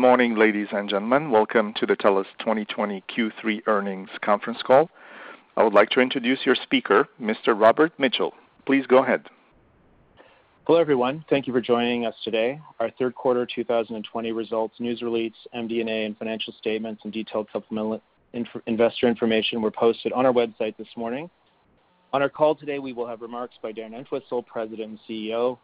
Morning, ladies and gentlemen. Welcome to the TELUS 2020 Q3 earnings conference call. I would like to introduce your speaker, Mr. Robert Mitchell. Please go ahead. Hello, everyone. Thank you for joining us today. Our third quarter 2020 results, news release, MD&A, and financial statements and detailed supplemental investor information were posted on our website this morning. On our call today, we will have remarks by Darren Entwistle, President and CEO,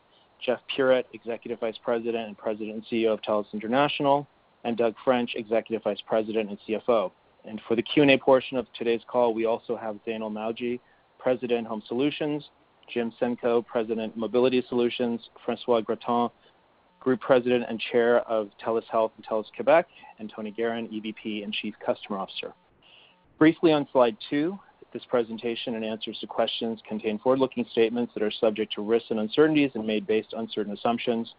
Jeff Puritt, Executive Vice President and President and CEO of TELUS International, and Doug French, Executive Vice President and CFO. And for the Q&A portion of today's call, we also have Zainul Mawji, President, Home Solutions, Jim Senko, President, Mobility Solutions, François Gratton, Group President and Chair of TELUS Health and TELUS Quebec, and Tony Geheran, EVP and Chief Customer Officer. Briefly on slide two, this presentation and answers to questions contain forward-looking statements that are subject to risks and uncertainties and made based on certain assumptions.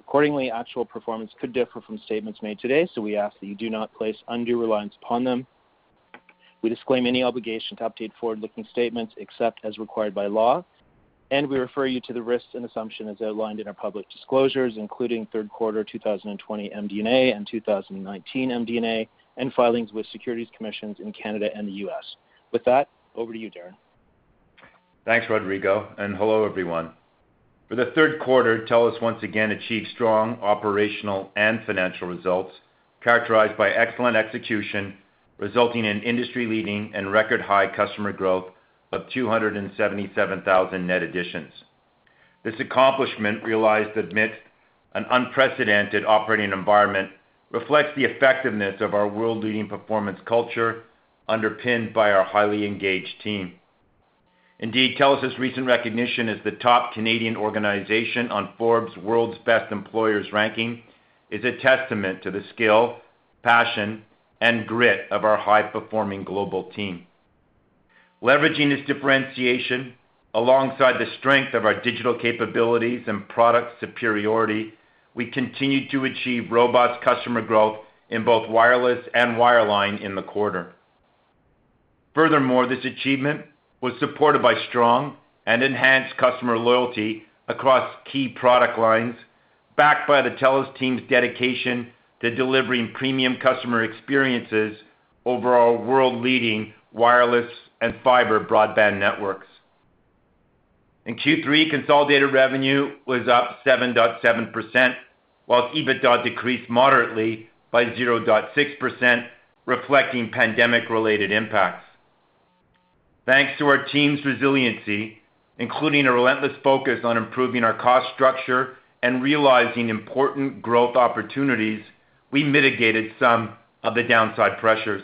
Accordingly, actual performance could differ from statements made today, so we ask that you do not place undue reliance upon them. We disclaim any obligation to update forward-looking statements except as required by law, and we refer you to the risks and assumptions as outlined in our public disclosures, including third quarter 2020 MD&A and 2019 MD&A, and filings with securities commissions in Canada and the U.S. With that, over to you, Darren. Thanks, Rodrigo, and hello, everyone. For the third quarter, TELUS once again achieved strong operational and financial results characterized by excellent execution, resulting in industry-leading and record-high customer growth of 277,000 net additions. This accomplishment, realized amidst an unprecedented operating environment, reflects the effectiveness of our world-leading performance culture underpinned by our highly engaged team. Indeed, TELUS's recent recognition as the top Canadian organization on Forbes' World's Best Employers ranking is a testament to the skill, passion, and grit of our high-performing global team. Leveraging this differentiation alongside the strength of our digital capabilities and product superiority, we continue to achieve robust customer growth in both wireless and wireline in the quarter. Furthermore, this achievement was supported by strong and enhanced customer loyalty across key product lines, backed by the TELUS team's dedication to delivering premium customer experiences over our world-leading wireless and fiber broadband networks. In Q3, consolidated revenue was up 7.7%, while EBITDA decreased moderately by 0.6%, reflecting pandemic-related impacts. Thanks to our team's resiliency, including a relentless focus on improving our cost structure and realizing important growth opportunities, we mitigated some of the downside pressures.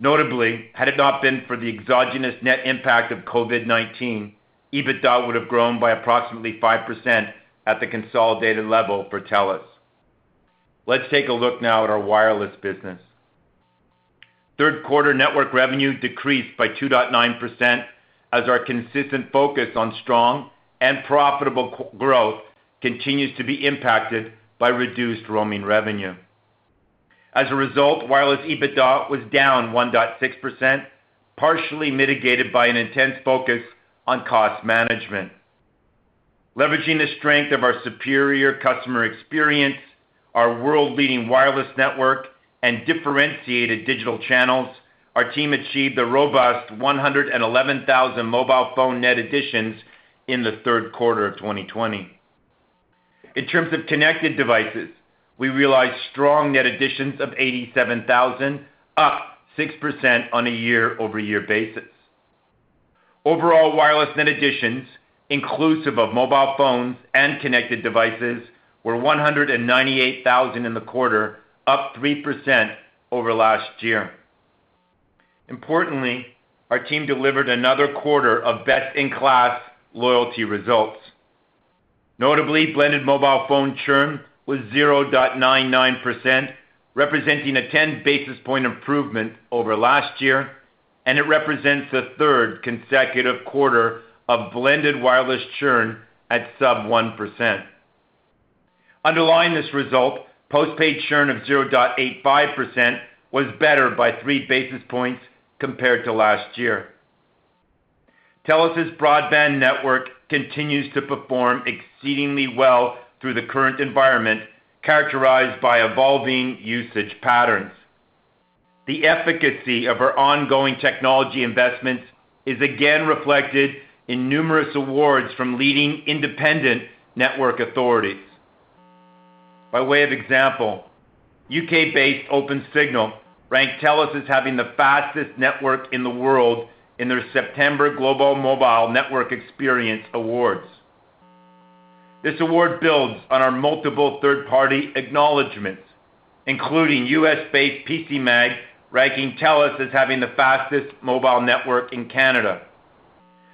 Notably, had it not been for the exogenous net impact of COVID-19, EBITDA would have grown by approximately 5% at the consolidated level for TELUS. Let's take a look now at our wireless business. Third quarter network revenue decreased by 2.9% as our consistent focus on strong and profitable growth continues to be impacted by reduced roaming revenue. As a result, wireless EBITDA was down 1.6%, partially mitigated by an intense focus on cost management. Leveraging the strength of our superior customer experience, our world-leading wireless network, and differentiated digital channels, our team achieved a robust 111,000 mobile phone net additions in the third quarter of 2020. In terms of connected devices, we realized strong net additions of 87,000, up 6% on a year-over-year basis. Overall wireless net additions, inclusive of mobile phones and connected devices, were 198,000 in the quarter, up 3% over last year. Importantly, our team delivered another quarter of best-in-class loyalty results. Notably, blended mobile phone churn was 0.99%, representing a 10 basis point improvement over last year, and it represents the third consecutive quarter of blended wireless churn at sub 1%. Underlying this result, postpaid churn of 0.85% was better by 3 basis points compared to last year. TELUS's broadband network continues to perform exceedingly well through the current environment, characterized by evolving usage patterns. The efficacy of our ongoing technology investments is again reflected in numerous awards from leading independent network authorities. By way of example, U.K.-based Opensignal ranked TELUS as having the fastest network in the world in their September Global Mobile Network Experience Awards. This award builds on our multiple third-party acknowledgments, including U.S.-based PCMag, ranking TELUS as having the fastest mobile network in Canada.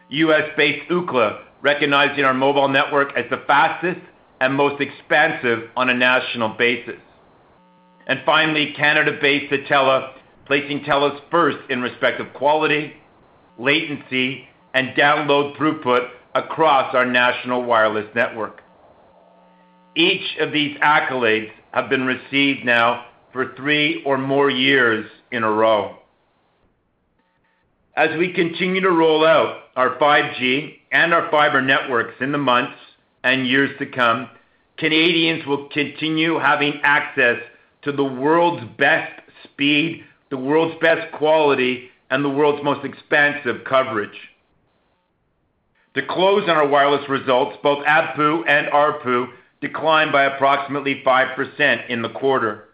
U.S.-based Ookla, recognizing our mobile network as the fastest and most expansive on a national basis. And finally, Canada-based Tutela, placing TELUS first in respect of quality, latency, and download throughput across our national wireless network. Each of these accolades have been received now for three or more years in a row. As we continue to roll out our 5G and our fiber networks in the months and years to come, Canadians will continue having access to the world's best speed, the world's best quality, and the world's most expansive coverage. To close on our wireless results, both ABPU and ARPU declined by approximately 5% in the quarter.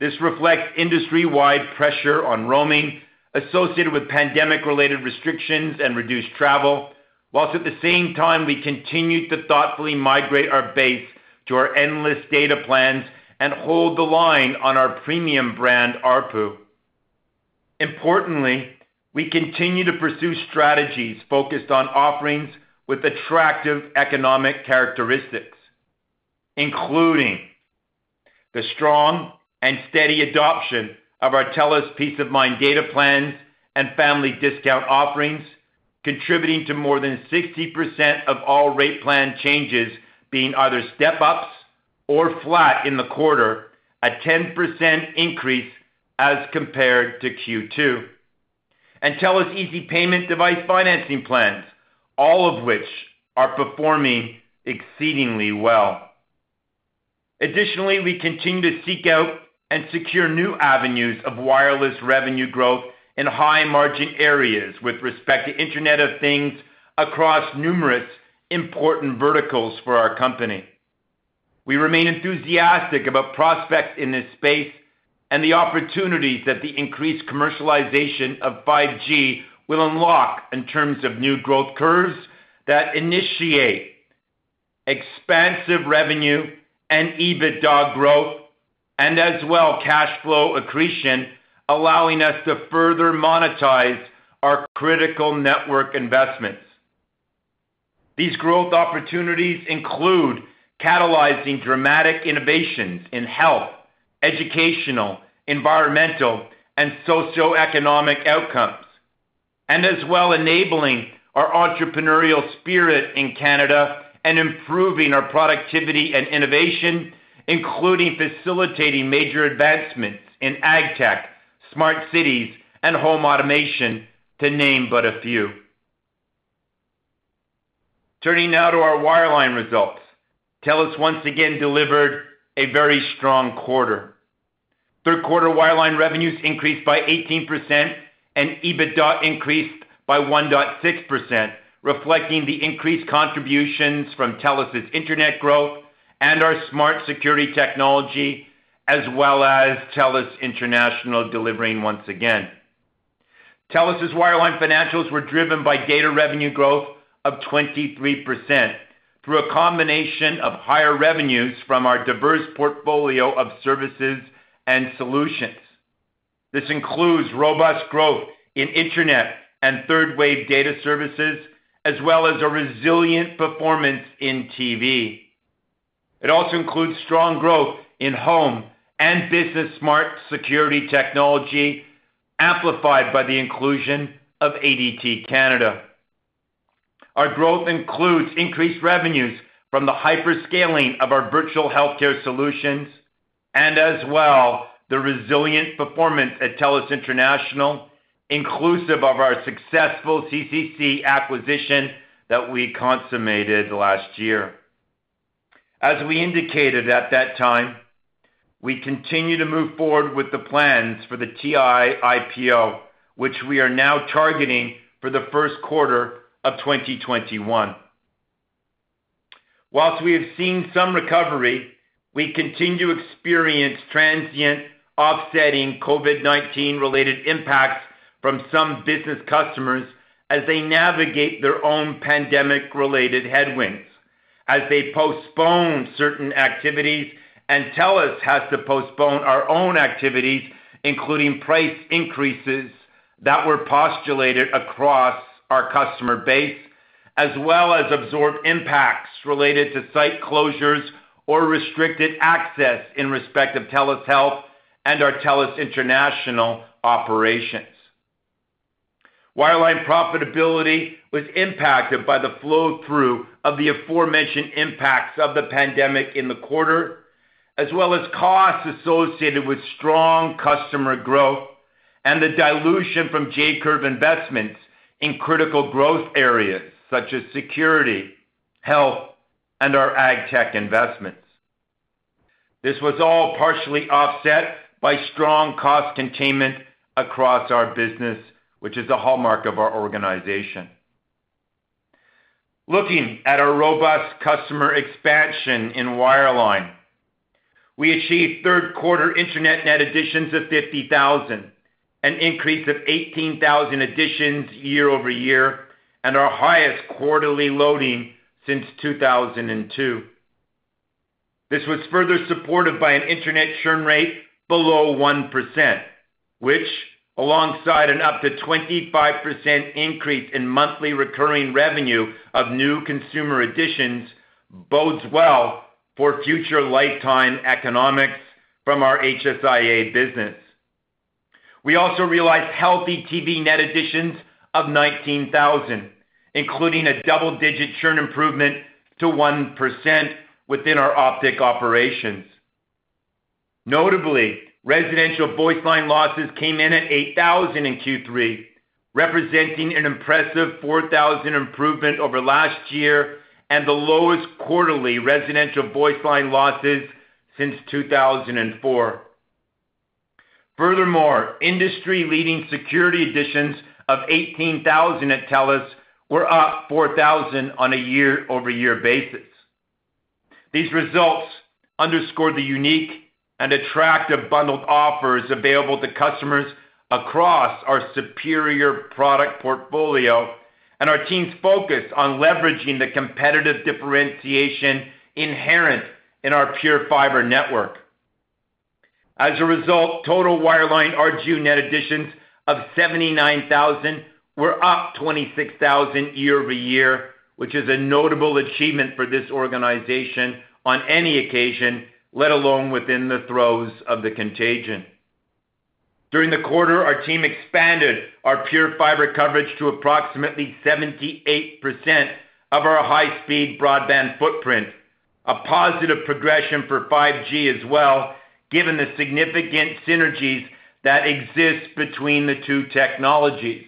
This reflects industry-wide pressure on roaming associated with pandemic-related restrictions and reduced travel, while at the same time, we continued to thoughtfully migrate our base to our endless data plans and hold the line on our premium brand, ARPU. Importantly, we continue to pursue strategies focused on offerings with attractive economic characteristics, including the strong and steady adoption of our TELUS Peace of Mind data plans and family discount offerings, contributing to more than 60% of all rate plan changes being either step-ups or flat in the quarter, a 10% increase as compared to Q2. TELUS Easy Payment device financing plans, all of which are performing exceedingly well. Additionally, we continue to seek out and secure new avenues of wireless revenue growth in high-margin areas with respect to Internet of Things across numerous important verticals for our company. We remain enthusiastic about prospects in this space and the opportunities that the increased commercialization of 5G will unlock in terms of new growth curves that initiate expansive revenue and EBITDA growth, and as well, cash flow accretion, allowing us to further monetize our critical network investments. These growth opportunities include catalyzing dramatic innovations in health, educational, environmental, and socioeconomic outcomes, and as well enabling our entrepreneurial spirit in Canada and improving our productivity and innovation, including facilitating major advancements in ag tech, smart cities, and home automation, to name but a few. Turning now to our wireline results. TELUS once again delivered a very strong quarter. Third quarter wireline revenues increased by 18% and EBITDA increased by 1.6%, reflecting the increased contributions from TELUS's internet growth and our smart security technology, as well as TELUS International delivering once again. TELUS's wireline financials were driven by data revenue growth of 23% through a combination of higher revenues from our diverse portfolio of services and solutions. This includes robust growth in internet and third-wave data services, as well as a resilient performance in TV. It also includes strong growth in home and business smart security technology, amplified by the inclusion of ADT Canada. Our growth includes increased revenues from the hyper-scaling of our virtual healthcare solutions and as well, the resilient performance at TELUS International, inclusive of our successful CCC acquisition that we consummated last year. As we indicated at that time, we continue to move forward with the plans for the TI IPO, which we are now targeting for the first quarter of 2021. Whilst we have seen some recovery, we continue to experience transient offsetting COVID-19 related impacts from some business customers as they navigate their own pandemic-related headwinds, as they postpone certain activities, and TELUS has to postpone our own activities, including price increases that were postulated across our customer base, as well as absorb impacts related to site closures or restricted access in respect of TELUS Health and our TELUS International operations. Wireline profitability was impacted by the flow-through of the aforementioned impacts of the pandemic in the quarter, as well as costs associated with strong customer growth and the dilution from J-curve investments in critical growth areas such as security, health, and our AgTech investments. This was all partially offset by strong cost containment across our business, which is a hallmark of our organization. Looking at our robust customer expansion in wireline, we achieved third quarter internet net additions of 50,000, an increase of 18,000 additions year-over-year, and our highest quarterly loading since 2002. This was further supported by an internet churn rate below 1%, which, alongside an up to 25% increase in monthly recurring revenue of new consumer additions, bodes well for future lifetime economics from our HSIA business. We also realized healthy TV net additions of 19,000, including a double-digit churn improvement to 1% within our Optik operations. Notably, residential voice line losses came in at 8,000 in Q3, representing an impressive 4,000 improvement over last year and the lowest quarterly residential voice line losses since 2004. Furthermore, industry-leading security additions of 18,000 at TELUS were up 4,000 on a year-over-year basis. These results underscore the unique and attractive bundled offers available to customers across our superior product portfolio and our team's focus on leveraging the competitive differentiation inherent in our PureFibre network. As a result, total wireline RGU net additions of 79,000 were up 26,000 year-over-year, which is a notable achievement for this organization on any occasion, let alone within the throes of the contagion. During the quarter, our team expanded our PureFibre fiber coverage to approximately 78% of our high-speed broadband footprint, a positive progression for 5G as well, given the significant synergies that exist between the two technologies,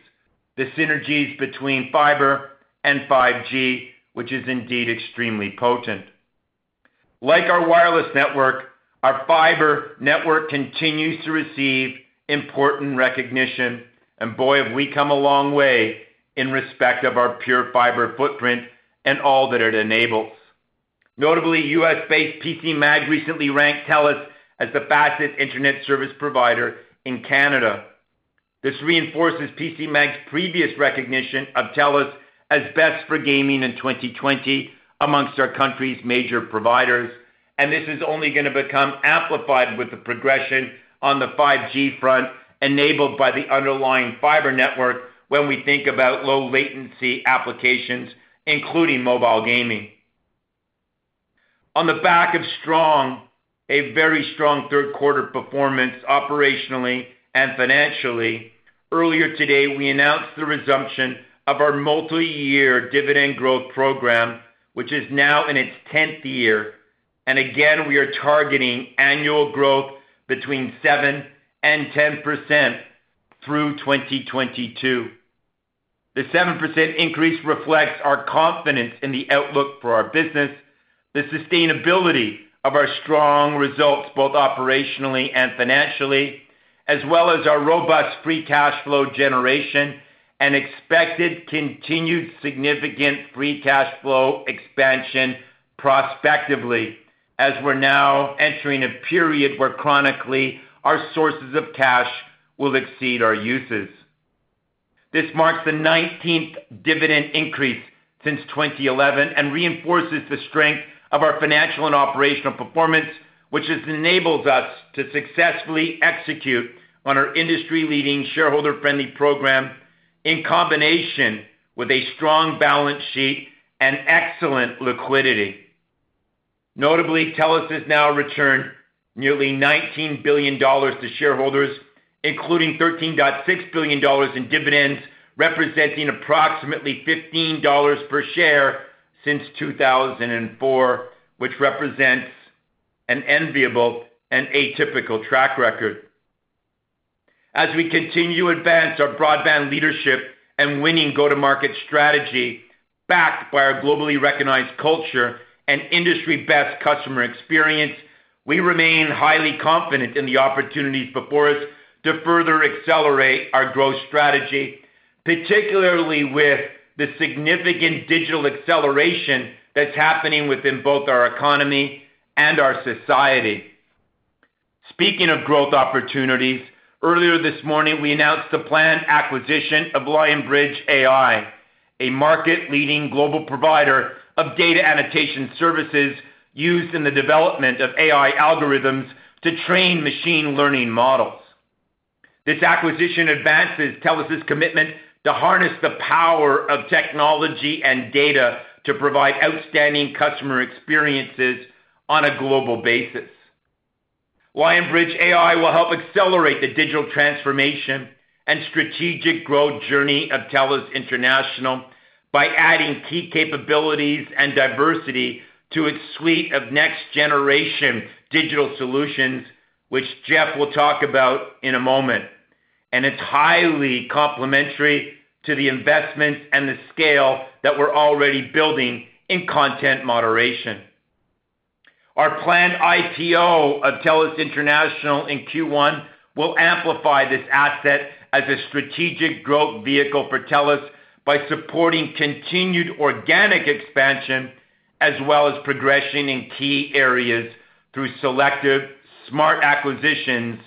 the synergies between fiber and 5G, which is indeed extremely potent. Like our wireless network, our fiber network continues to receive important recognition, and boy, have we come a long way in respect of our PureFibre footprint and all that it enables. Notably, U.S.-based PCMag recently ranked TELUS as the fastest internet service provider in Canada. This reinforces PCMag's previous recognition of TELUS as best for gaming in 2020 amongst our country's major providers, and this is only going to become amplified with the progression on the 5G front, enabled by the underlying fiber network when we think about low latency applications, including mobile gaming. On the back of strong a very strong third quarter performance operationally and financially, earlier today, we announced the resumption of our multi-year dividend growth program, which is now in its 10th year. And again, we are targeting annual growth between 7 and 10% through 2022. The 7% increase reflects our confidence in the outlook for our business, the sustainability of our strong results, both operationally and financially, as well as our robust free cash flow generation and expected continued significant free cash flow expansion prospectively, as we're now entering a period where chronically our sources of cash will exceed our uses. This marks the 19th dividend increase since 2011 and reinforces the strength of our financial and operational performance, which has enabled us to successfully execute on our industry-leading shareholder-friendly program in combination with a strong balance sheet and excellent liquidity. Notably, TELUS has now returned nearly 19 billion dollars to shareholders, including 13.6 billion dollars in dividends, representing approximately 15 dollars per share since 2004, which represents an enviable and atypical track record. As we continue to advance our broadband leadership and winning go-to-market strategy, backed by our globally recognized culture and industry-best customer experience, we remain highly confident in the opportunities before us to further accelerate our growth strategy, particularly with the significant digital acceleration that's happening within both our economy and our society. Speaking of growth opportunities, earlier this morning, we announced the planned acquisition of Lionbridge AI, a market-leading global provider of data annotation services used in the development of AI algorithms to train machine learning models. This acquisition advances TELUS's commitment to harness the power of technology and data to provide outstanding customer experiences on a global basis. Lionbridge AI will help accelerate the digital transformation and strategic growth journey of TELUS International by adding key capabilities and diversity to its suite of next-generation digital solutions, which Jeff will talk about in a moment. And it's highly complementary to the investments and the scale that we're already building in content moderation. Our planned IPO of TELUS International in Q1 will amplify this asset as a strategic growth vehicle for TELUS by supporting continued organic expansion as well as progression in key areas through selective smart acquisitions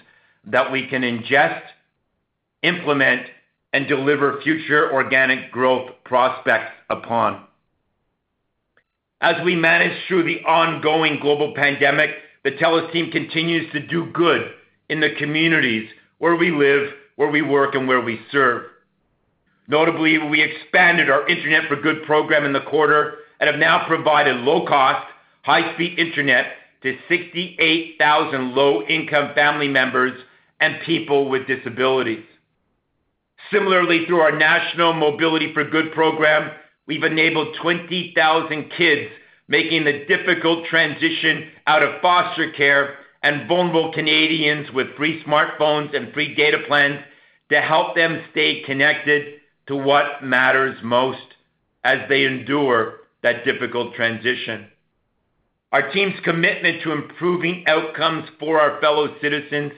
that we can ingest, implement, and deliver future organic growth prospects upon. As we manage through the ongoing global pandemic, the TELUS team continues to do good in the communities where we live, where we work, and where we serve. Notably, we expanded our Internet for Good program in the quarter and have now provided low-cost, high-speed internet to 68,000 low-income family members and people with disabilities. Similarly, through our National Mobility for Good program, we've enabled 20,000 kids making the difficult transition out of foster care and vulnerable Canadians with free smartphones and free data plans to help them stay connected to what matters most as they endure that difficult transition. Our team's commitment to improving outcomes for our fellow citizens,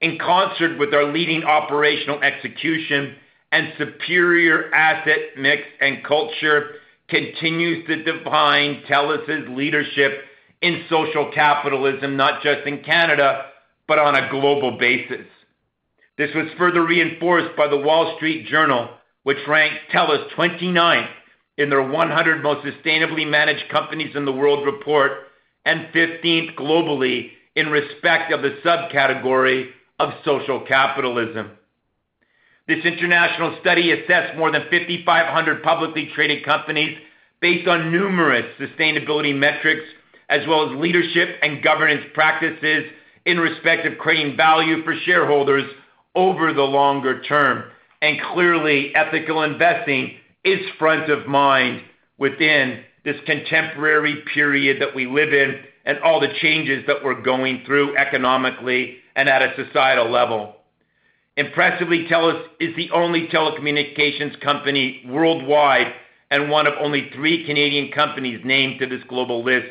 in concert with our leading operational execution and superior asset mix and culture, continues to define TELUS's leadership in social capitalism, not just in Canada, but on a global basis. This was further reinforced by The Wall Street Journal, which ranked TELUS 29th in their 100 Most Sustainably Managed Companies in the World report and 15th globally in respect of the subcategory of social capitalism. This international study assessed more than 5,500 publicly traded companies based on numerous sustainability metrics as well as leadership and governance practices in respect of creating value for shareholders over the longer term. And clearly, ethical investing is front of mind within this contemporary period that we live in and all the changes that we're going through economically and at a societal level. Impressively, TELUS is the only telecommunications company worldwide and one of only three Canadian companies named to this global list,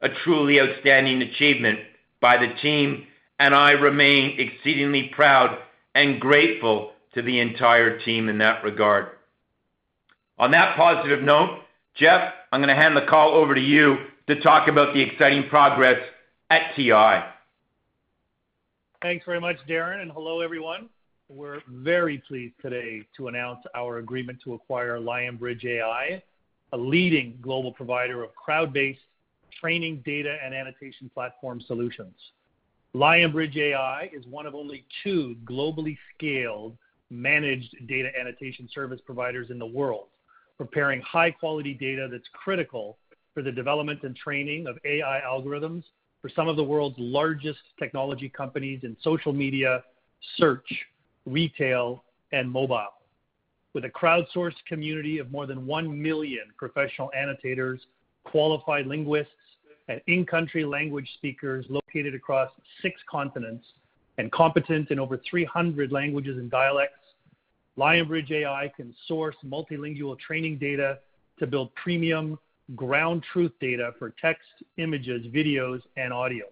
a truly outstanding achievement by the team, and I remain exceedingly proud and grateful to the entire team in that regard. On that positive note, Jeff, I'm gonna hand the call over to you to talk about the exciting progress at TI. Thanks very much, Darren, and hello, everyone. We're very pleased today to announce our agreement to acquire Lionbridge AI, a leading global provider of crowd-based training data and annotation platform solutions. Lionbridge AI is one of only two globally scaled managed data annotation service providers in the world, preparing high-quality data that's critical for the development and training of AI algorithms for some of the world's largest technology companies in social media, search, retail, and mobile. With a crowdsourced community of more than 1 million professional annotators, qualified linguists, and in-country language speakers located across six continents and competent in over 300 languages and dialects, Lionbridge AI can source multilingual training data to build premium ground truth data for text, images, videos, and audio.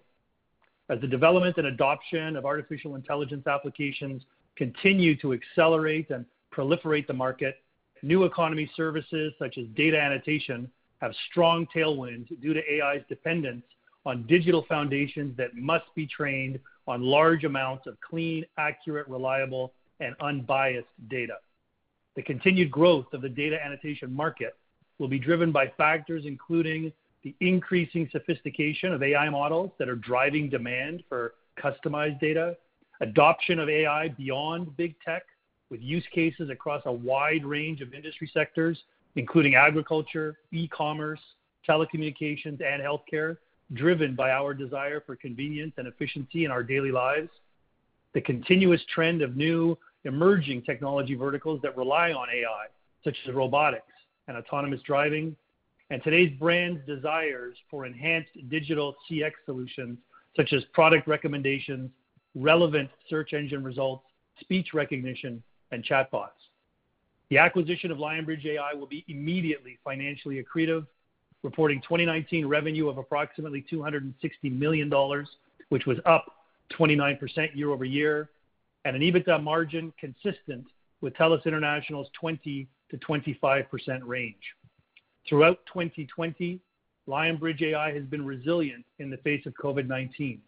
As the development and adoption of artificial intelligence applications continue to accelerate and proliferate the market, new economy services such as data annotation have strong tailwinds due to AI's dependence on digital foundations that must be trained on large amounts of clean, accurate, reliable, and unbiased data. The continued growth of the data annotation market will be driven by factors including the increasing sophistication of AI models that are driving demand for customized data, adoption of AI beyond big tech, with use cases across a wide range of industry sectors, including agriculture, e-commerce, telecommunications, and healthcare, driven by our desire for convenience and efficiency in our daily lives. The continuous trend of new emerging technology verticals that rely on AI, such as robotics and autonomous driving, and today's brands' desires for enhanced digital CX solutions, such as product recommendations, relevant search engine results, speech recognition, and chatbots. The acquisition of Lionbridge AI will be immediately financially accretive, reporting 2019 revenue of approximately 260 million dollars, which was up 29% year-over-year, and an EBITDA margin consistent with TELUS International's 20%-25% range. Throughout 2020, Lionbridge AI has been resilient in the face of COVID-19,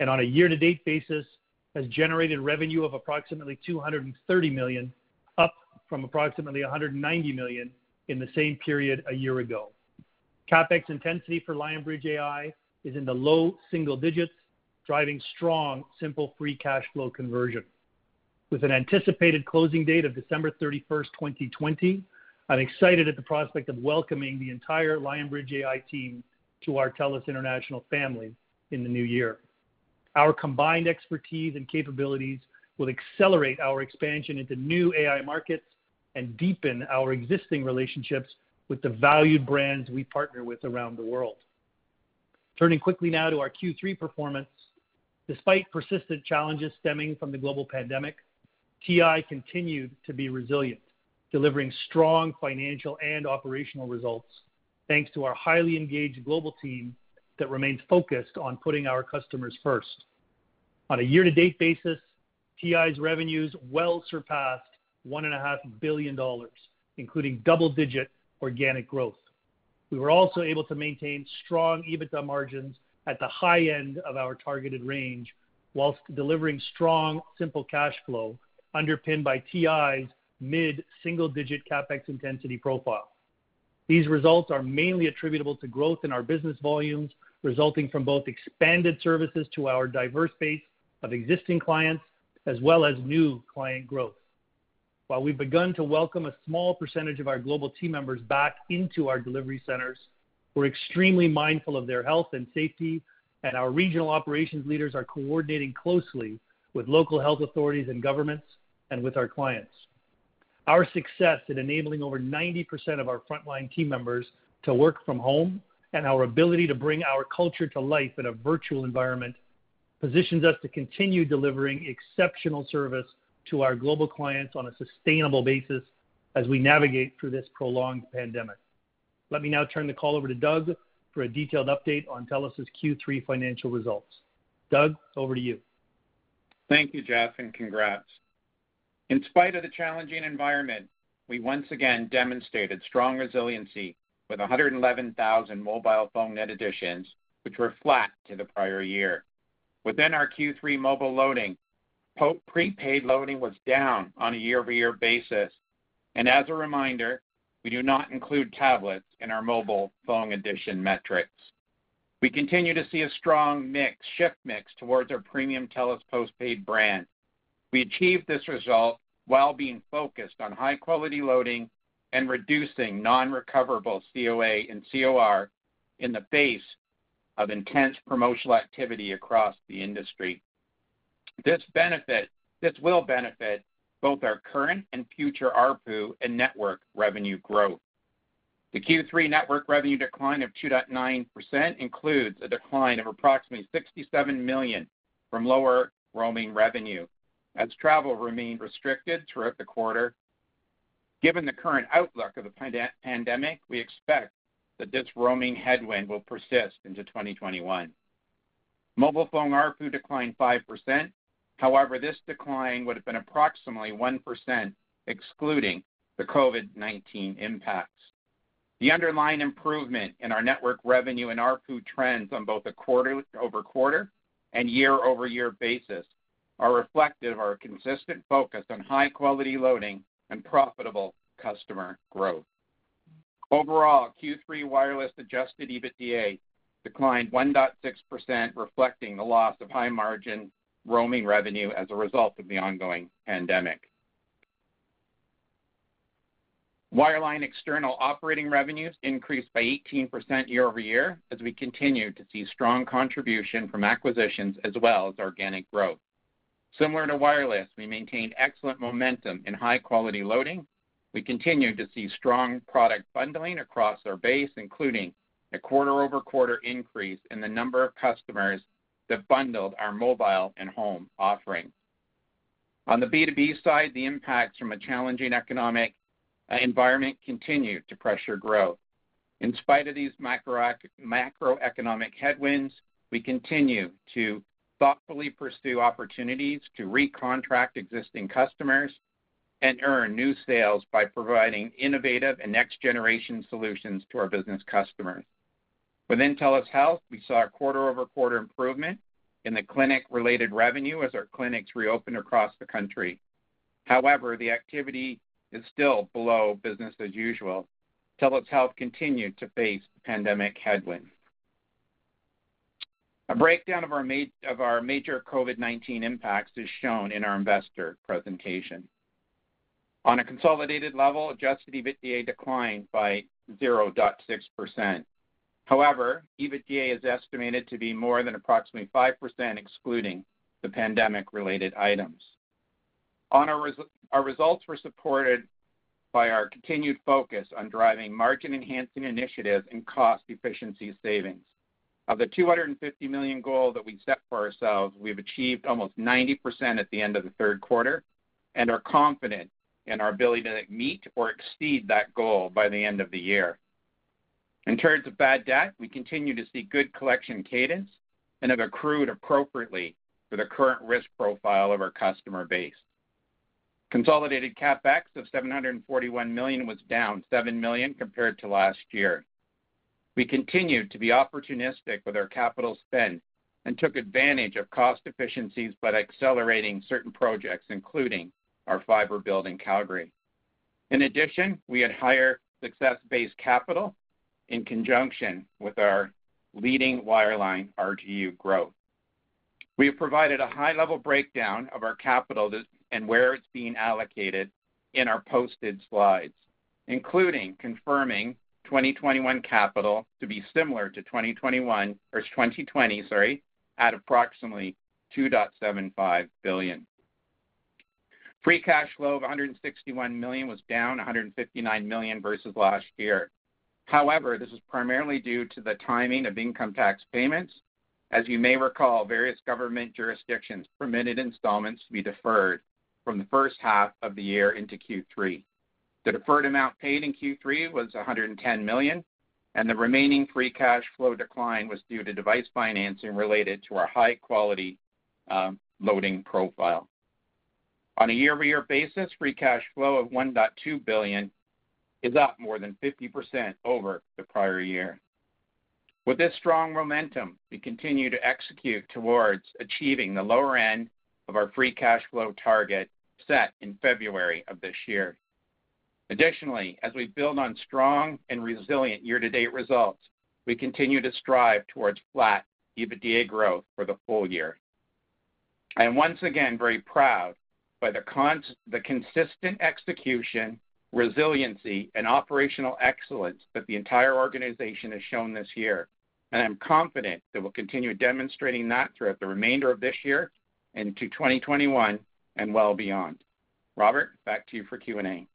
and on a year-to-date basis, has generated revenue of approximately 230 million, up from approximately 190 million in the same period a year ago. CapEx intensity for Lionbridge AI is in the low single digits, driving strong, simple free cash flow conversion. With an anticipated closing date of December 31st, 2020, I'm excited at the prospect of welcoming the entire Lionbridge AI team to our TELUS International family in the new year. Our combined expertise and capabilities will accelerate our expansion into new AI markets and deepen our existing relationships with the valued brands we partner with around the world. Turning quickly now to our Q3 performance. Despite persistent challenges stemming from the global pandemic, TI continued to be resilient, delivering strong financial and operational results, thanks to our highly engaged global team that remains focused on putting our customers first. On a year-to-date basis, TI's revenues well surpassed 1.5 billion dollars, including double-digit organic growth. We were also able to maintain strong EBITDA margins at the high end of our targeted range, while delivering strong, simple cash flow underpinned by TI's mid-single-digit CapEx intensity profile. These results are mainly attributable to growth in our business volumes, resulting from both expanded services to our diverse base of existing clients, as well as new client growth. While we've begun to welcome a small percentage of our global team members back into our delivery centers, We're extremely mindful of their health and safety, and our regional operations leaders are coordinating closely with local health authorities and governments and with our clients. Our success in enabling over 90% of our frontline team members to work from home and our ability to bring our culture to life in a virtual environment positions us to continue delivering exceptional service to our global clients on a sustainable basis as we navigate through this prolonged pandemic. Let me now turn the call over to Doug for a detailed update on TELUS's Q3 financial results. Doug, over to you. Thank you, Jeff, and congrats. In spite of the challenging environment, we once again demonstrated strong resiliency with 111,000 mobile phone net additions, which were flat to the prior year. Within our Q3 mobile loading, prepaid loading was down on a year-over-year basis. And as a reminder, we do not include tablets in our mobile phone addition metrics. We continue to see a strong mix, shift mix towards our premium TELUS postpaid brand. We achieved this result while being focused on high-quality loading and reducing non-recoverable COA and COR in the face of intense promotional activity across the industry. This will benefit both our current and future ARPU and network revenue growth. The Q3 network revenue decline of 2.9% includes a decline of approximately 67 million from lower roaming revenue as travel remained restricted throughout the quarter. Given the current outlook of the pandemic, we expect that this roaming headwind will persist into 2021. Mobile phone ARPU declined 5%. However, this decline would have been approximately 1% excluding the COVID-19 impacts. The underlying improvement in our network revenue and ARPU trends on both a quarter-over-quarter and year-over-year basis are reflective of our consistent focus on high-quality loading and profitable customer growth. Overall, Q3 wireless adjusted EBITDA declined 1.6%, reflecting the loss of high-margin roaming revenue as a result of the ongoing pandemic. Wireline external operating revenues increased by 18% year-over-year as we continue to see strong contribution from acquisitions as well as organic growth. Similar to wireless, we maintained excellent momentum in high-quality loading. We continue to see strong product bundling across our base, including a quarter-over-quarter increase in the number of customers that bundled our mobile and home offerings. On the B2B side, the impacts from a challenging economic environment continue to pressure growth. In spite of these macroeconomic headwinds, we continue to thoughtfully pursue opportunities to recontract existing customers and earn new sales by providing innovative and next-generation solutions to our business customers. Within TELUS Health, we saw a quarter-over-quarter improvement in the clinic-related revenue as our clinics reopened across the country. However, the activity is still below business as usual. TELUS Health continued to face pandemic headwinds. A breakdown of our major COVID-19 impacts is shown in our investor presentation. On a consolidated level, adjusted EBITDA declined by 0.6%. However, EBITDA is estimated to be more than approximately 5% excluding the pandemic-related items. Our results were supported by our continued focus on driving margin-enhancing initiatives and cost efficiency savings. Of the 250 million goal that we set for ourselves, we've achieved almost 90% at the end of the third quarter and are confident in our ability to meet or exceed that goal by the end of the year. In terms of bad debt, we continue to see good collection cadence and have accrued appropriately for the current risk profile of our customer base. Consolidated CapEx of 741 million was down 7 million compared to last year. We continued to be opportunistic with our capital spend and took advantage of cost efficiencies by accelerating certain projects, including our fiber build in Calgary. In addition, we had higher success-based capital in conjunction with our leading wireline RGU growth. We have provided a high-level breakdown of our capital and where it's being allocated in our posted slides, including confirming 2021 capital to be similar to 2021 or 2020, sorry, at approximately 2.75 billion. Free cash flow of 161 million was down 159 million versus last year. However, this is primarily due to the timing of income tax payments. As you may recall, various government jurisdictions permitted installments to be deferred from the first half of the year into Q3. The deferred amount paid in Q3 was 110 million, and the remaining free cash flow decline was due to device financing related to our high-quality um, loading profile. On a year-over-year basis, free cash flow of 1.2 billion is up more than 50% over the prior year. With this strong momentum, we continue to execute towards achieving the lower end of our free cash flow target set in February of this year. Additionally, as we build on strong and resilient year-to-date results, we continue to strive towards flat EBITDA growth for the full year. I am once again very proud by the consistent execution, resiliency, and operational excellence that the entire organization has shown this year, and I'm confident that we'll continue demonstrating that throughout the remainder of this year into 2021 and well beyond. Robert, back to you for Q&A.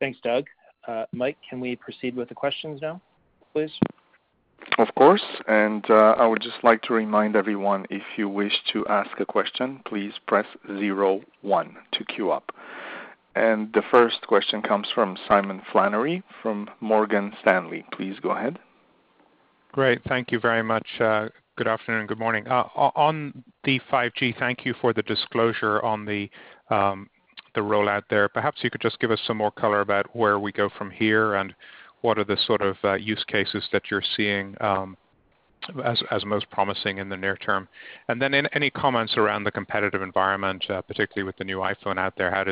Thanks, Doug. Uh, Mike, can we proceed with the questions now, please? Of course. And uh, I would just like to remind everyone, if you wish to ask a question, please press zero one to queue up. And The first question comes from Simon Flannery from Morgan Stanley. Please go ahead. Great. Thank you very much. Uh, good afternoon, good morning. Uh, on the 5G, thank you for the disclosure on the um, rollout there. Perhaps you could just give us some more color about where we go from here and what are the sort of uh, use cases that you're seeing um, as most promising in the near term. And then any comments around the competitive environment, uh, particularly with the new iPhone out there. How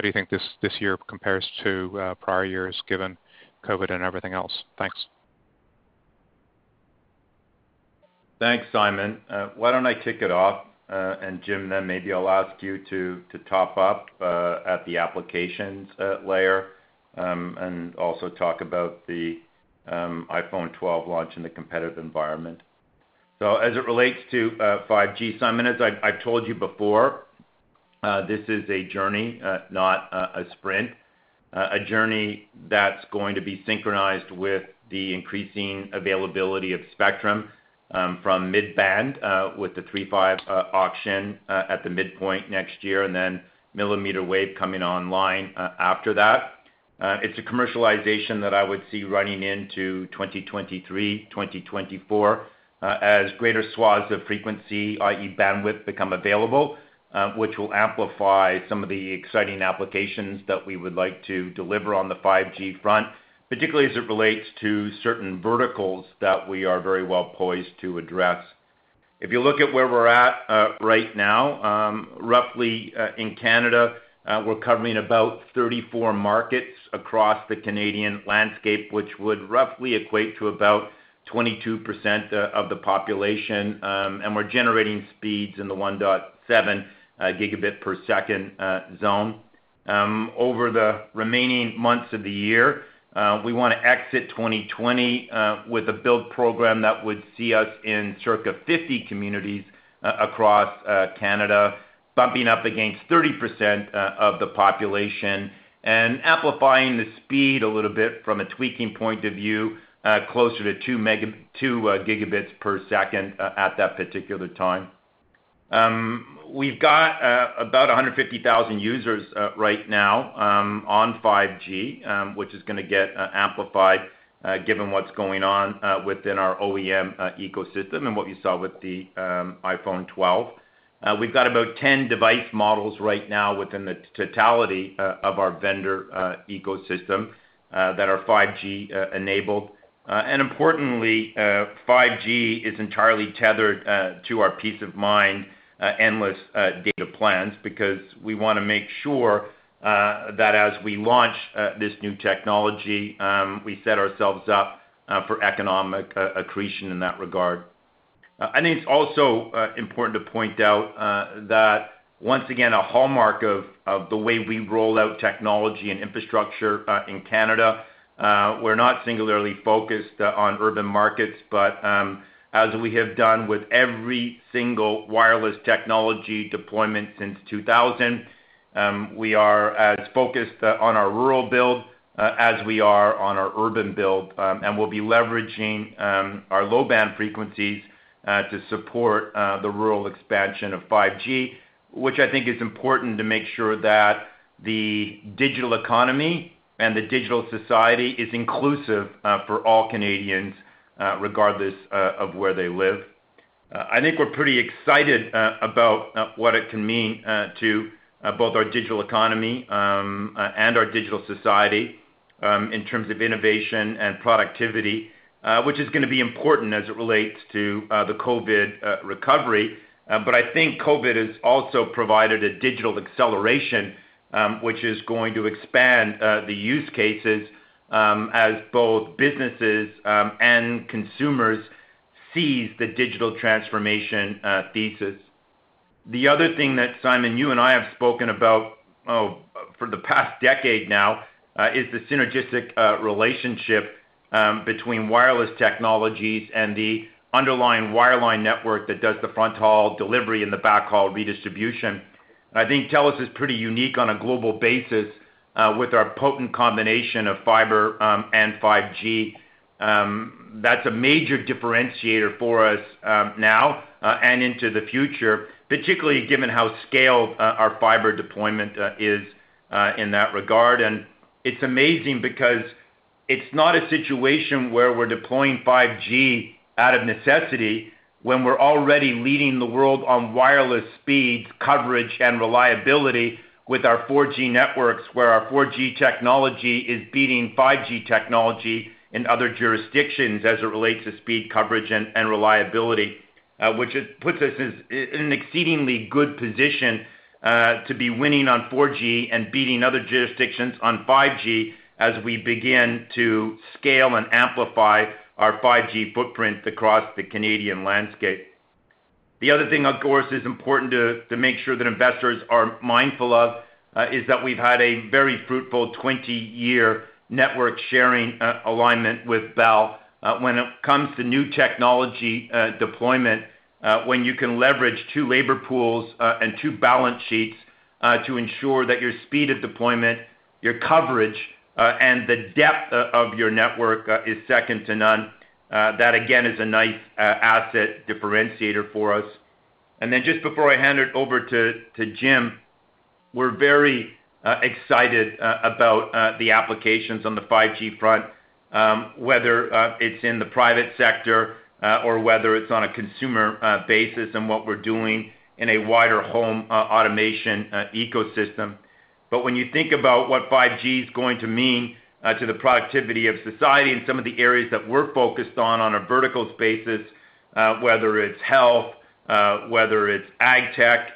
do you think this year compares to uh, prior years given COVID and everything else? Thanks. Thanks, Simon. Why don't I kick it off, Uh, Jim, then maybe I'll ask you to top up uh, at the applications uh, layer, um, and also talk about the um, iPhone 12 launch in the competitive environment. So as it relates to 5G, Simon, as I've told you before, this is a journey, not a sprint. A journey that's going to be synchronized with the increasing availability of spectrum Um, from mid-band uh, with the 3.5 uh, auction uh, at the midpoint next year, and then millimeter wave coming online after that. It's a commercialization that I would see running into 2023, 2024, as greater swaths of frequency, i.e. bandwidth, become available, which will amplify some of the exciting applications that we would like to deliver on the 5G front, particularly as it relates to certain verticals that we are very well poised to address. If you look at where we're at uh, right now, um, roughly uh, in Canada, uh, we're covering about 34 markets across the Canadian landscape, which would roughly equate to about 22% of the population. Um and we're generating speeds in the 1.7 gigabit per second zone. Um, over the remaining months of the year, Uh, we wanna exit 2020 uh, with a build program that would see us in circa 50 communities uh, across Canada, bumping up against 30% of the population and amplifying the speed a little bit from a tweaking point of view, closer to 2 gigabits per second at that particular time. Um, We've got uh, about 150,000 users uh, right now um, on 5G, um, which is gonna get uh, amplified given what's going on within our OEM ecosystem and what you saw with the um, iPhone 12. We've got about 10 device models right now within the totality of our vendor ecosystem that are 5G enabled. Uh and importantly, 5G is entirely tethered to our peace of mind Uh, endless uh, data plans because we wanna make sure uh, that as we launch this new technology, um, we set ourselves up for economic accretion in that regard. I think it's also important to point out that once again, a hallmark of the way we roll out technology and infrastructure in Canada We're not singularly focused on urban markets, but um, as we have done with every single wireless technology deployment since 2000, um, we are as focused uh, on our rural build uh, as we are on our urban build. Um, and we'll be leveraging um, our low-band frequencies uh, to support the rural expansion of 5G, which I think is important to make sure that the digital economy and the digital society is inclusive for all Canadians, Uh, regardless uh, of where they live. Uh, I think we're pretty excited about what it can mean to both our digital economy um, and our digital society um, in terms of innovation and productivity, which is gonna be important as it relates to the COVID recovery. Uh but I think COVID has also provided a digital acceleration, um, which is going to expand the use cases Um, as both businesses um, and consumers seize the digital transformation uh, thesis. The other thing that, Simon, you and I have spoken about oh, for the past decade now uh, is the synergistic uh, relationship um, between wireless technologies and the underlying wireline network that does the front haul delivery and the backhaul redistribution. I think TELUS is pretty unique on a global basis Uh, with our potent combination of fiber um, and 5G. Um, that's a major differentiator for us um, now uh, and into the future, particularly given how scaled uh, our fiber deployment is in that regard. And it's amazing because it's not a situation where we're deploying 5G out of necessity when we're already leading the world on wireless speeds, coverage, and reliability with our 4G networks, where our 4G technology is beating 5G technology in other jurisdictions as it relates to speed, coverage, and reliability, uh, which puts us in an exceedingly good position uh, to be winning on 4G and beating other jurisdictions on 5G as we begin to scale and amplify our 5G footprint across the Canadian landscape. The other thing, of course, is important to make sure that investors are mindful of uh, is that we've had a very fruitful 20-year network sharing uh, alignment with Bell. Uh, when it comes to new technology deployment, when you can leverage two labor pools and two balance sheets to ensure that your speed of deployment, your coverage, and the depth of your network is second to none, Uh, that again is a nice uh, asset differentiator for us. And then just before I hand it over to Jim, we're very uh, excited about the applications on the 5G front, um, whether it's in the private sector or whether it's on a consumer basis and what we're doing in a wider home automation ecosystem. But when you think about what 5G is going to mean Uh, to the productivity of society and some of the areas that we're focused on on a verticals basis, uh, whether it's health, uh, whether it's ag tech,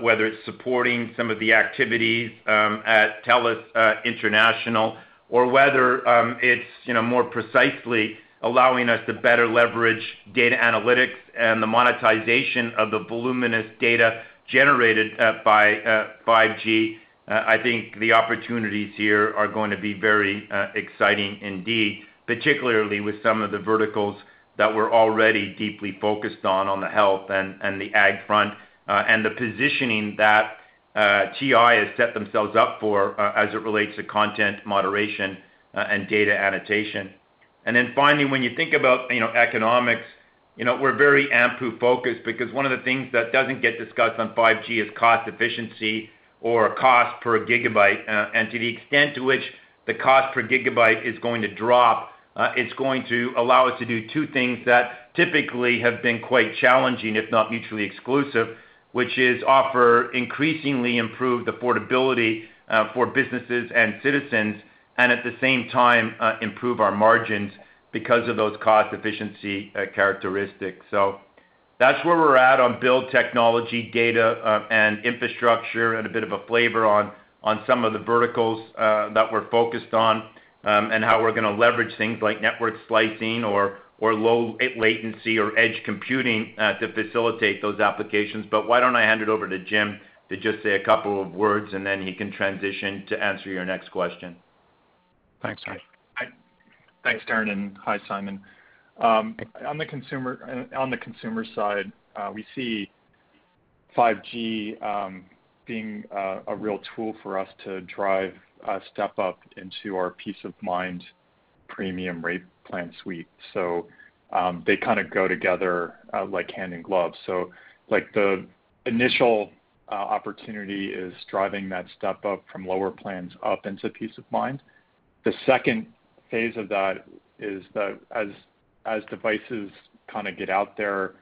whether it's supporting some of the activities um, at TELUS International, or whether um, it's, you know, more precisely allowing us to better leverage data analytics and the monetization of the voluminous data generated by 5G, Uh, I think the opportunities here are going to be very uh, exciting indeed, particularly with some of the verticals that we're already deeply focused on on the health and the ag front, uh, and the positioning that TI has set themselves up for, as it relates to content moderation and data annotation. And then finally, when you think about, you know, economics, you know, we're very AMPU-focused because one of the things that doesn't get discussed on 5G is cost efficiency or cost per gigabyte. Uh and to the extent to which the cost per gigabyte is going to drop, uh, it's going to allow us to do two things that typically have been quite challenging, if not mutually exclusive, which is offer increasingly improved affordability uh, for businesses and citizens, and at the same time, uh, improve our margins because of those cost efficiency characteristics. That's where we're at on build technology, data, uh, and infrastructure, and a bit of a flavor on some of the verticals uh, that we're focused on, um, and how we're gonna leverage things like network slicing or low latency or edge computing uh, to facilitate those applications. But why don't I hand it over to Jim to just say a couple of words, and then he can transition to answer your next question. Thanks, Darren. Thanks, Darren, and hi, Simon. Um, on the consumer side, uh, we see 5G um, being uh, a real tool for us to drive a step up into our Peace of Mind premium rate plan suite. So um they kind of go together uh, like hand in glove. So, like the initial opportunity is driving that step up from lower plans up into Peace of Mind. The second phase of that is that as devices kind of get out there,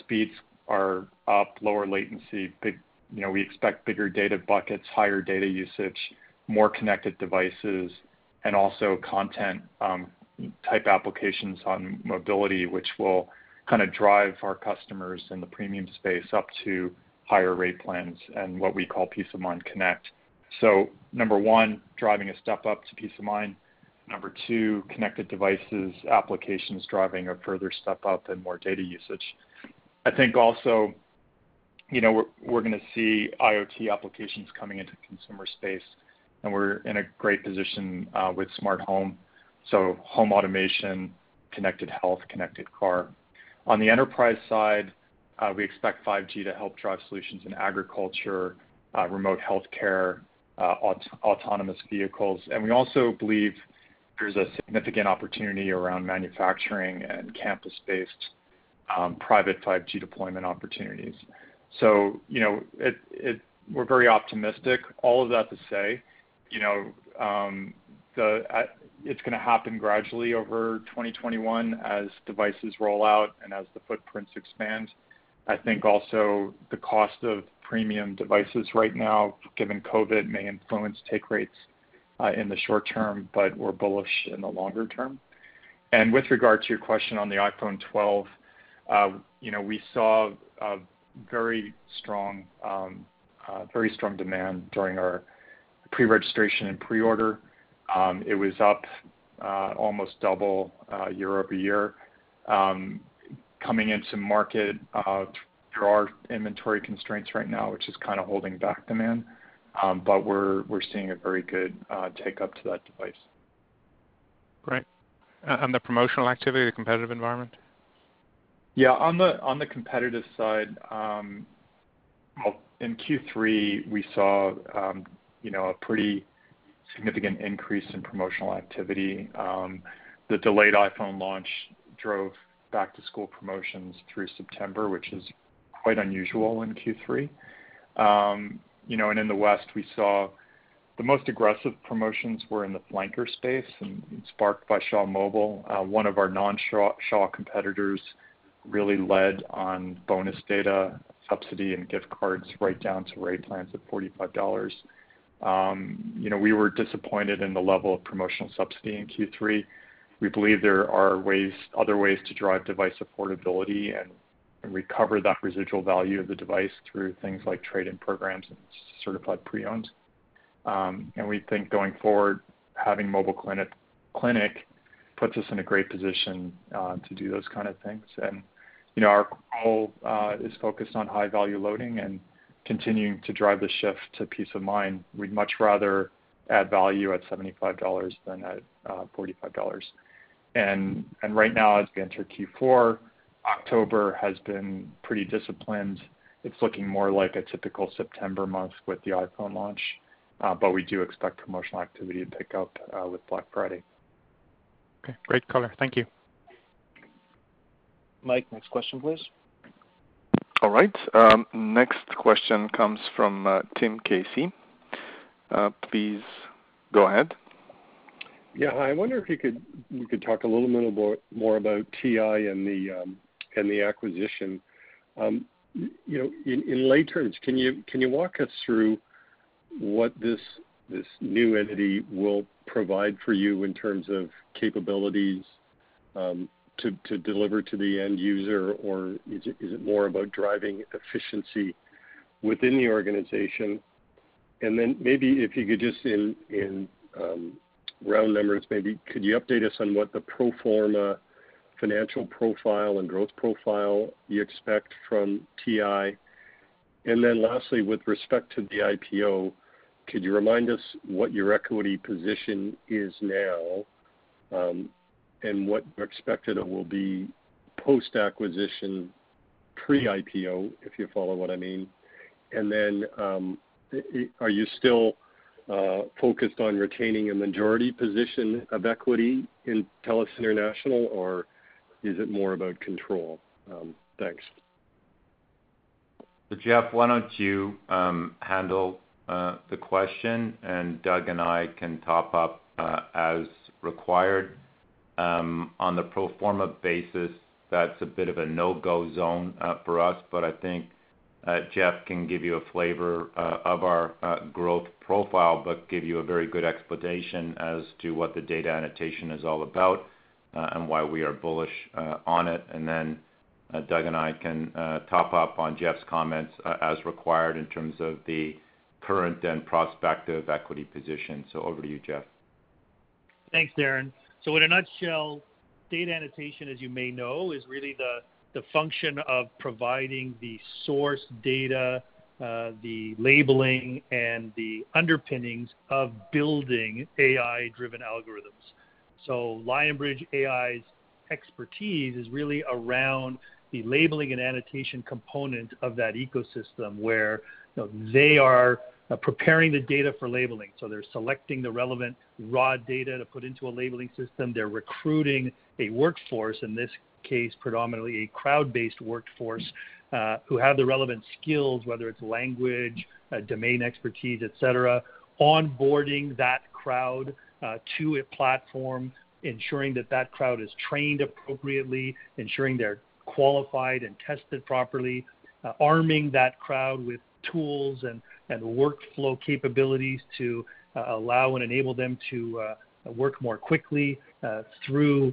speeds are up, lower latency, big, you know, we expect bigger data buckets, higher data usage, more connected devices, and also content um, type applications on mobility, which will kind of drive our customers in the premium space up to higher rate plans and what we call Peace of Mind Connect. So number one, driving a step up to Peace of Mind. Number two, connected devices, applications driving a further step up and more data usage. I think also, you know, we're gonna see IoT applications coming into consumer space, and we're in a great position uh, with smart home. So home automation, connected health, connected car. On the enterprise side, uh, we expect 5G to help drive solutions in agriculture, uh, remote healthcare, autonomous vehicles. And We also believe there's a significant opportunity around manufacturing and campus-based um, private 5G deployment opportunities. So, you know, we're very optimistic. All of that to say, you know, um, it's gonna happen gradually over 2021 as devices roll out and as the footprints expand. I think also the cost of premium devices right now, given COVID, may influence take rates Uh, in the short term, but we're bullish in the longer term. And With regard to your question on the iPhone 12, uh, you know, we saw a um, uh, very strong demand during our pre-registration and pre-order. Um, it was up almost double year-over-year. Um, coming into market, there are inventory constraints right now, which is kind of holding back demand. Um, but we're seeing a very good uh, take-up to that device. Great. And the promotional activity, the competitive environment? Yeah. On the competitive side, um, well, in Q3, we saw, um, you know, a pretty significant increase in promotional activity. The delayed iPhone launch drove back-to-school promotions through September, which is quite unusual in Q3. You know, and in the West, we saw the most aggressive promotions were in the flanker space and sparked by Shaw Mobile. One of our non-Shaw competitors really led on bonus data, subsidy, and gift cards right down to rate plans at $45. Um, You know, we were disappointed in the level of promotional subsidy in Q3. We believe there are ways, other ways to drive device affordability and recover that residual value of the device through things like trade-in programs and certified pre-owned. Um, and we think going forward, having Mobile Klinik puts us in a great position uh, to do those kind of things. And you know, our goal uh, is focused on high-value loading and continuing to drive the shift to Peace of Mind. We'd much rather add value at $75 than at uh, $45. And and right now, as we enter Q4, October has been pretty disciplined. It's looking more like a typical September month with the iPhone launch. Uh, but we do expect promotional activity to pick up uh, with Black Friday. Okay. Great color. Thank you. Mike, next question, please. All right. Um, next question comes from uh, Tim Casey. Please go ahead. Yeah. Hi. I wonder if you could talk a little bit more about TI and the um, acquisition. You know, in lay terms, can you can you walk us through what this this new entity will provide for you in terms of capabilities to to deliver to the end user? Or is it is it more about driving efficiency within the organization? And then maybe if you could just in in um round numbers, maybe could you update us on what the pro forma financial profile and growth profile you expect from TI? And then lastly, with respect to the IPO, could you remind us what your equity position is now? Um, and what expected it will be post-acquisition, pre-IPO, if you follow what I mean? And then, um, are you still uh, focused on retaining a majority position of equity in TELUS International, or is it more about control? Um, thanks. Jeff, why don't you um, handle uh, the question, and Doug and I can top up uh, as required. Um, on the pro forma basis, that's a bit of a no-go zone uh, for us, but I think Jeff can give you a flavor of our growth profile, but give you a very good explanation as to what the data annotation is all about, Uh, and why we are bullish uh, on it. And then uh, Doug and I can top up on Jeff's comments as required in terms of the current and prospective equity position. So over to you, Jeff. Thanks, Darren. So in a nutshell, data annotation, as you may know, is really the the function of providing the source data, the labeling, and the underpinnings of building AI-driven algorithms. Lionbridge AI's expertise is really around the labeling and annotation component of that ecosystem, where, you know, they are uh, preparing the data for labeling. So they're selecting the relevant raw data to put into a labeling system. They're recruiting a workforce, in this case, predominantly a crowd-based workforce, uh, who have the relevant skills, whether it's language, uh, domain expertise, et cetera, onboarding that crowd Uh, to a platform, ensuring that that crowd is trained appropriately, ensuring they're qualified and tested properly, uh, arming that crowd with tools and workflow capabilities to uh, allow and enable them to work more quickly through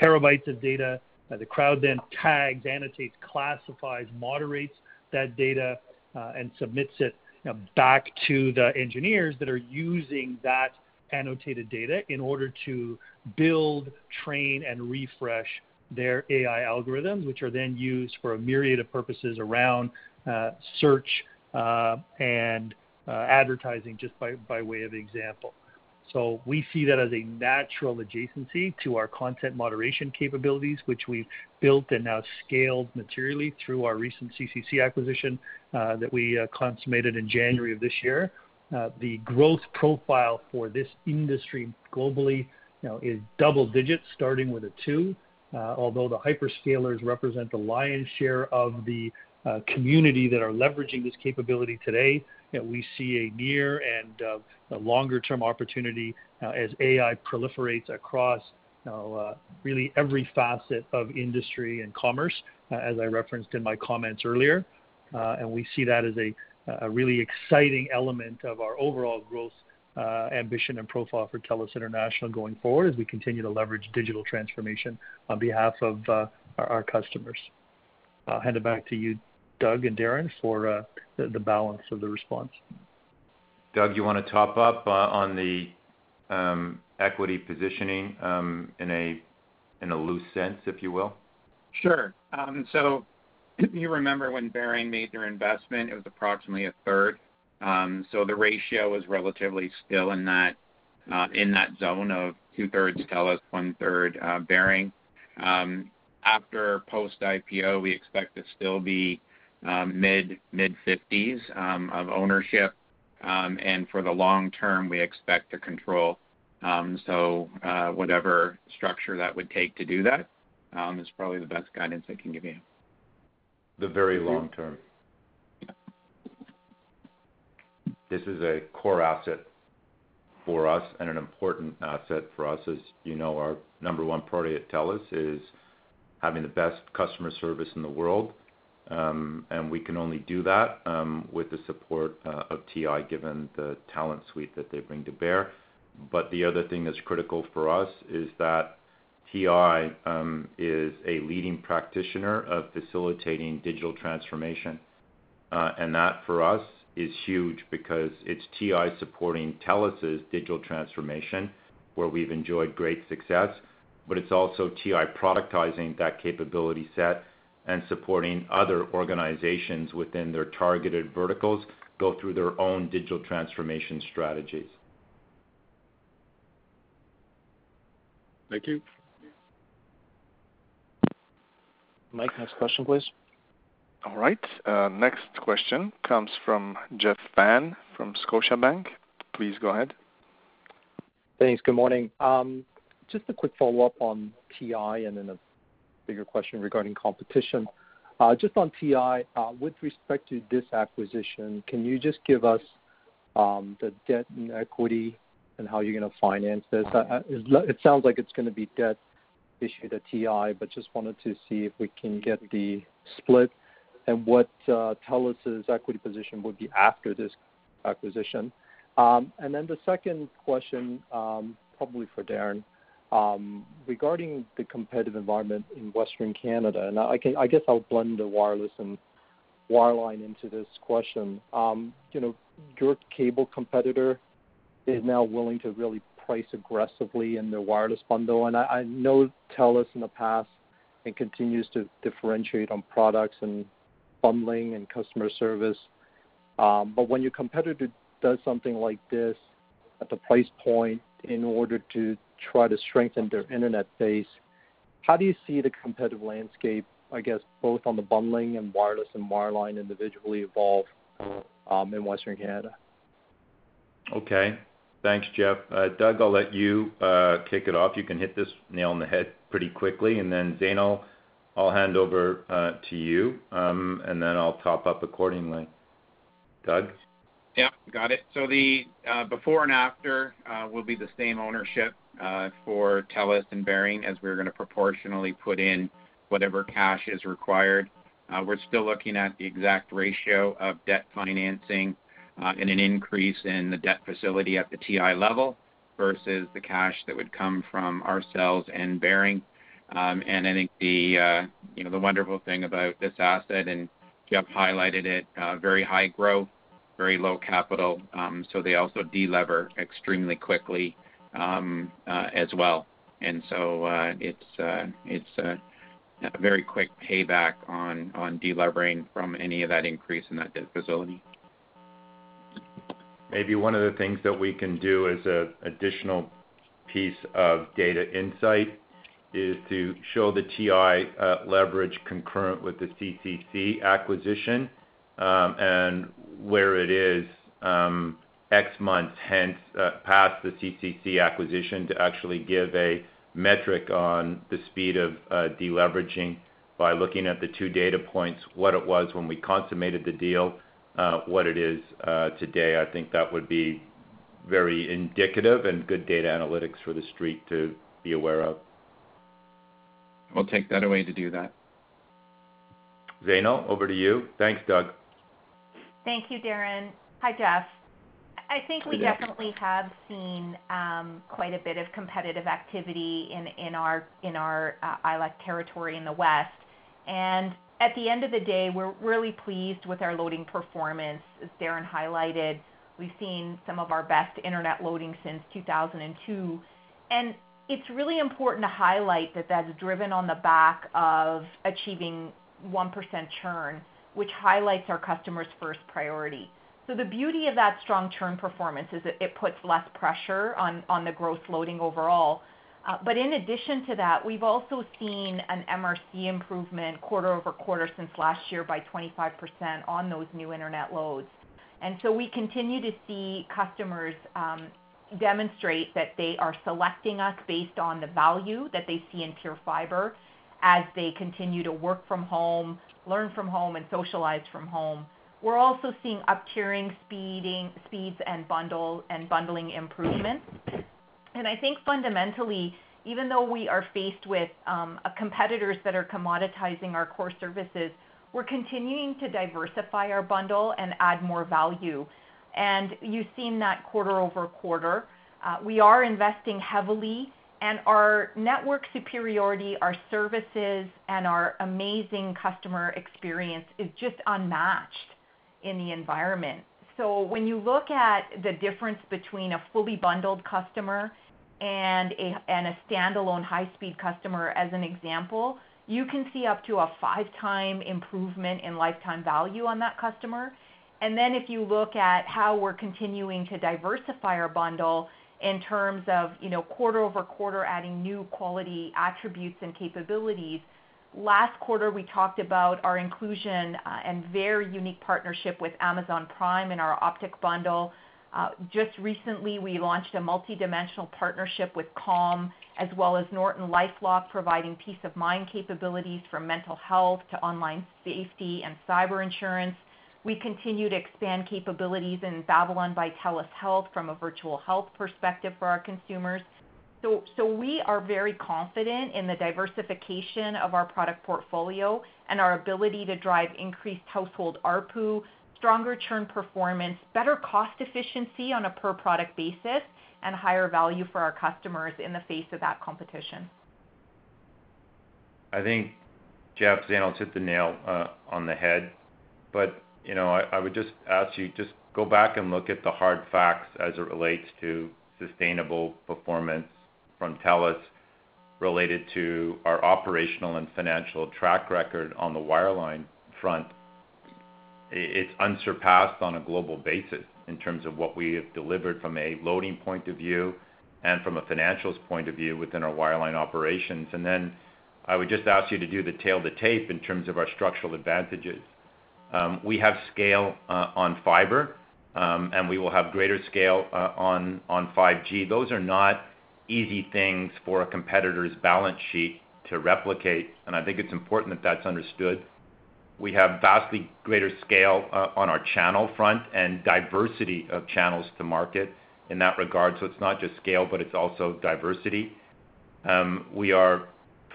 terabytes of data. The crowd then tags, annotates, classifies, moderates that data, and submits it, back to the engineers that are using that annotated data in order to build, train, and refresh their AI algorithms, which are then used for a myriad of purposes around uh, search uh, and uh, advertising, just by by way of example. So we see that as a natural adjacency to our content moderation capabilities, which we've built and now scaled materially through our recent CCC acquisition that we consummated in January of this year. Uh, the growth profile for this industry globally, you know, is double digits, starting with a two. Uh, although the hyperscalers represent the lion's share of the uh, community that are leveraging this capability today, you know, we see a near and a longer-term opportunity as AI proliferates across, you know, really every facet of industry and commerce, as I referenced in my comments earlier. Uh and we see that as a really exciting element of our overall growth uh, ambition and profile for TELUS International going forward, as we continue to leverage digital transformation on behalf of uh, our customers. I'll hand it back to you, Doug and Darren, for uh, the balance of the response. Doug, you wanna top up on the um, equity positioning um, in a loose sense, if you will? Sure. Um, if you remember when Baring made their investment, it was approximately a third. Um, so The ratio was relatively still in that uh in that zone of two-thirds TELUS, one-third uh, Baring. Um, after post-IPO, we expect to still be um, mid mid-50s of ownership. And for the long term, we expect to control. So uh, whatever structure that would take to do that is probably the best guidance I can give you. The very long term. This is a core asset for us and an important asset for us. As you know, our number one priority at TELUS is having the best customer service in the world. Um, and we can only do that um, with the support uh, of TI, given the talent suite that they bring to bear. But the other thing that's critical for us is that TI is a leading practitioner of facilitating digital transformation. Uh and that, for us, is huge because it's TI supporting TELUS's digital transformation, where we've enjoyed great success, but it's also TI productizing that capability set and supporting other organizations within their targeted verticals go through their own digital transformation strategies. Thank you. Mike, next question, please. All right. Uh, next question comes from Jeff Fan from Scotiabank. Please go ahead. Thanks. Good morning. Um, just a quick follow-up on TI and then a bigger question regarding competition. Uh, just on TI, uh, with respect to this acquisition, can you just give us um, the debt and equity and how you're gonna finance this? It sounds like it's gonna be debt issued at TI, but just wanted to see if we can get the split and what uh, TELUS's equity position would be after this acquisition. Um and then the second question, um, probably for Darren, um, regarding the competitive environment in Western Canada, and I guess I'll blend the wireless and wireline into this question. Um, you know, your cable competitor is now willing to really price aggressively in their wireless bundle. And I I know TELUS in the past and continues to differentiate on products and bundling and customer service. Um, but when your competitor does something like this at the price point in order to try to strengthen their internet base, how do you see the competitive landscape, I guess, both on the bundling and wireless and wireline individually evolve in Western Canada? Okay. Thanks, Jeff. Uh, Doug, I'll let you uh, kick it off. You can hit this nail on the head pretty quickly. And then Zainul, I'll hand over uh, to you, um, and then I'll top up accordingly. Doug? Yeah, got it. So the before and after will be the same ownership for TELUS and Baring as we're gonna proportionally put in whatever cash is required. We're still looking at the exact ratio of debt financing Uh, and an increase in the debt facility at the TI level versus the cash that would come from ourselves and Baring. Um, I think the uh, you know the wonderful thing about this asset, and Jeff highlighted it, uh, very high growth, very low capital, um, so they also de-lever extremely quickly um, as well. And so, uh it's a very quick payback on de-levering from any of that increase in that debt facility. Maybe one of the things that we can do as an additional piece of data insight is to show the TI uh, leverage concurrent with the CCC acquisition, um, and where it is um, X months hence uh, past the CCC acquisition to actually give a metric on the speed of uh, deleveraging by looking at the two data points, what it was when we consummated the deal, what it is uh, today. I think that would be very indicative and good data analytics for the street to be aware of. We'll take that away to do that. Zainul, over to you. Thanks, Doug. Thank you, Darren. Hi, Jeff. I think we definitely have seen um, quite a bit of competitive activity in our ILEC uh, territory in the West. At the end of the day, we're really pleased with our loading performance. As Darren highlighted, we've seen some of our best internet loading since 2002. And It's really important to highlight that that's driven on the back of achieving 1% churn, which highlights our customers' first priority. So the beauty of that strong churn performance is that it puts less pressure on, on the gross loading overall. Uh, but in addition to that, we've also seen an MRC improvement quarter-over-quarter since last year by 25% on those new internet loads. And so we continue to see customers um, demonstrate that they are selecting us based on the value that they see in PureFibre as they continue to work from home, learn from home, and socialize from home. We're also seeing up-tiering speeding speeds and bundling improvements. I think fundamentally, even though we are faced with um, competitors that are commoditizing our core services, we're continuing to diversify our bundle and add more value. And you've seen that quarter-over-quarter. Uh, We are investing heavily, and our network superiority, our services, and our amazing customer experience is just unmatched in the environment. So when you look at the difference between a fully bundled customer and a and a standalone high-speed customer as an example, you can see up to a 5-time improvement in lifetime value on that customer. And then if you look at how we're continuing to diversify our bundle in terms of, you know, quarter-over-quarter adding new quality attributes and capabilities, Last quarter, we talked about our inclusion uh, and very unique partnership with Amazon Prime in our Optik bundle. Uh, just recently, we launched a multidimensional partnership with Calm, as well as NortonLifeLock, providing peace of mind capabilities from mental health to online safety and cyber insurance. We continue to expand capabilities in Babylon by TELUS Health from a virtual health perspective for our consumers. So so we are very confident in the diversification of our product portfolio and our ability to drive increased household ARPU, stronger churn performance, better cost efficiency on a per product basis, and higher value for our customers in the face of that competition. I think, Jeff, Zainul's hit the nail uh, on the head. But you know, I would just ask you, just go back and look at the hard facts as it relates to sustainable performance from TELUS related to our operational and financial track record on the wireline front. It's unsurpassed on a global basis in terms of what we have delivered from a loading point of view and from a financials point of view within our wireline operations. And then I would just ask you to do the tail to tape in terms of our structural advantages. Um, we have scale uh, on fiber, um, and we will have greater scale uh, on on 5G. Those are not easy things for a competitor's balance sheet to replicate, and I think it's important that that's understood. We have vastly greater scale uh, on our channel front and diversity of channels to market in that regard. So it's not just scale, but it's also diversity. Um, we are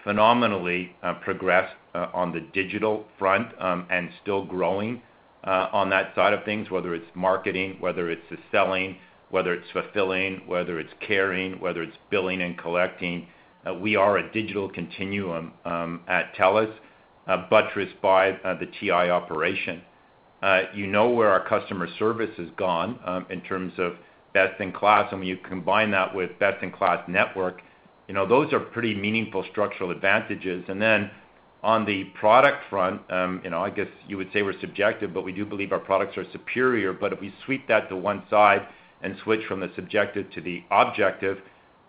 phenomenally uh, progressed uh, on the digital front um, and still growing on that side of things, whether it's marketing, whether it's the selling, whether it's fulfilling, whether it's caring, whether it's billing and collecting. Uh, we are a digital continuum um, at TELUS, uh, buttressed by uh, the TI operation. You know where our customer service has gone um, in terms of best in class, and when you combine that with best in class network, you know, those are pretty meaningful structural advantages. And then on the product front, um, you know, I guess you would say we're subjective, but we do believe our products are superior. But if we sweep that to one side and switch from the subjective to the objective,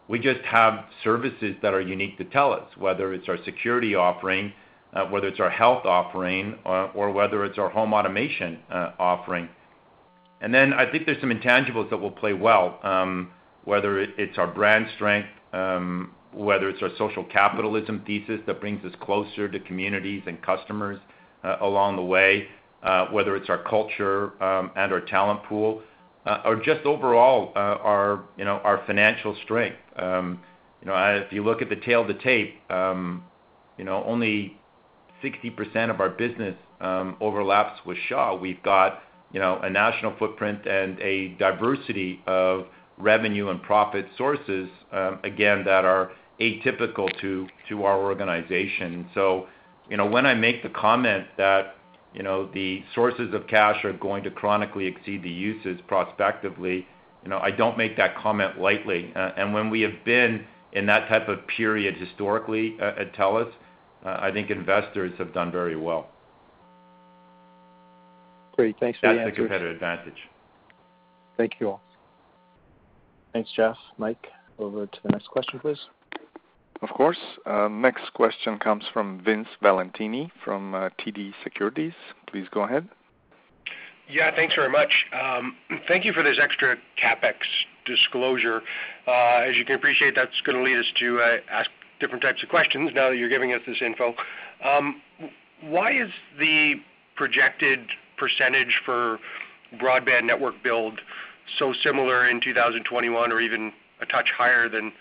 we just have services that are unique to TELUS, whether it's our security offering, uh, whether it's our health offering, uh, or whether it's our home automation uh, offering. And then I think there's some intangibles that will play well, um, whether it's our brand strength, um, whether it's our social capitalism thesis that brings us closer to communities and customers along the way, whether it's our culture um, and our talent pool, Uh, or just overall, uh, our, you know, our financial strength. Um, you know, if you look at the tail to tape, um, you know, only 60% of our business um, overlaps with Shaw. We've got, you know, a national footprint and a diversity of revenue and profit sources, again, that are atypical to to our organization. So, you know, when I make the comment that, you know, the sources of cash are going to chronically exceed the uses prospectively, you know, I don't make that comment lightly. Uh, and when we have been in that type of period historically uh, at TELUS, uh, I think investors have done very well. Great. Thanks for the answers. That's the competitive advantage. Thank you all. Thanks, Jeff. Mike, over to the next question, please. Of course. Uh, next question comes from Vince Valentini from uh, TD Securities. Please go ahead. Yeah, thanks very much. Um, thank you for this extra CapEx disclosure. Uh, as you can appreciate, that's gonna lead us to ask different types of questions now that you're giving us this info. Um, why is the projected percentage for broadband network build so similar in 2021 or even a touch higher than 2020?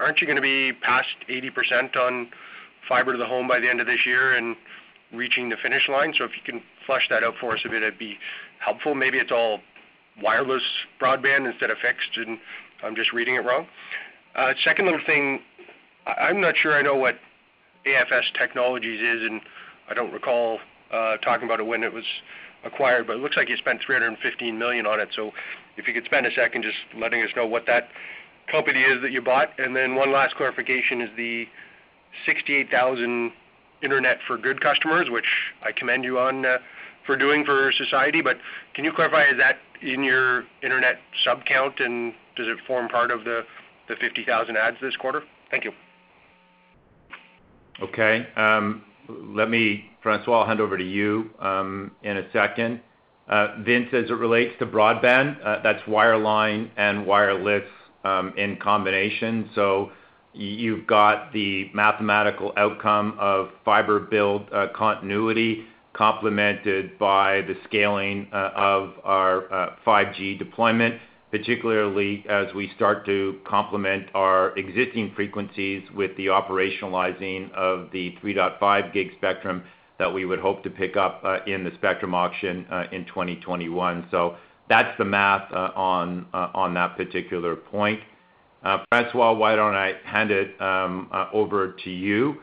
Aren't you gonna be past 80% on fiber to the home by the end of this year and reaching the finish line? So if you can flesh that out for us a bit, it'd be helpful. Maybe it's all wireless broadband instead of fixed, and I'm just reading it wrong. Uh, second little thing, I'm not sure I know what AFS Technologies is, and I don't recall uh, talking about it when it was acquired, but it looks like you spent 315 million on it. So if you could spend a second just letting us know what that company is that you bought. And then one last clarification is the 68,000 Internet for Good customers, which I commend you on uh, for doing for society. But can you clarify, is that in your internet sub count, and does it form part of the 50,000 adds this quarter? Thank you. Okay. Um, let me, François, I'll hand over to you um, in a second. Uh, Vince, as it relates to broadband, uh, that's wireline and wireless Um, in combination. So you've got the mathematical outcome of fiber build uh, continuity complemented by the scaling uh, of our uh, 5G deployment, particularly as we start to complement our existing frequencies with the operationalizing of the 3.5 gig spectrum that we would hope to pick up in the spectrum auction in 2021. That's the math uh, uh, on that particular point. Uh, François, why don't I hand it um, over to you,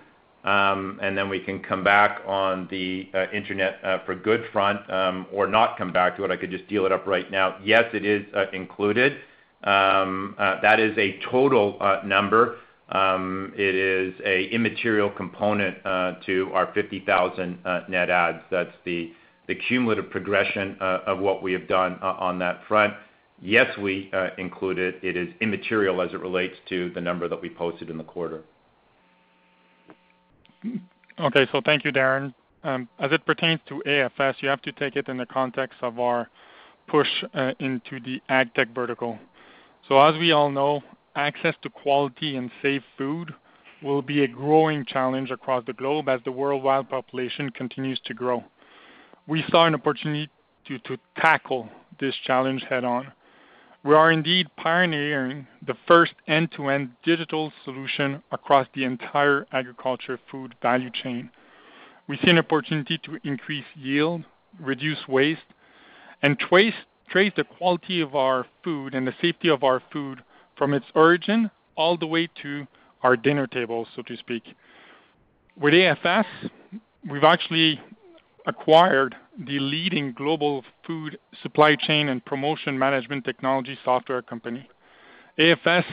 um, and then we can come back on the Internet for Good front, um, or not come back to it. I could just deal it up right now. Yes, it is included. That is a total number. It is an immaterial component to our 50,000 net adds. That's the cumulative progression uh, of what we have done uh, on that front. Yes, we uh, include it. It is immaterial as it relates to the number that we posted in the quarter. Okay. So thank you, Darren. Um, as it pertains to AFS, you have to take it in the context of our push into the AgTech vertical. So as we all know, access to quality and safe food will be a growing challenge across the globe as the worldwide population continues to grow. We saw an opportunity to tackle this challenge head-on. We are indeed pioneering the first end-to-end digital solution across the entire agriculture food value chain. We see an opportunity to increase yield, reduce waste, and trace the quality of our food and the safety of our food from its origin all the way to our dinner table, so to speak. With AFS, we've actually acquired the leading global food supply chain and promotion management technology software company. AFS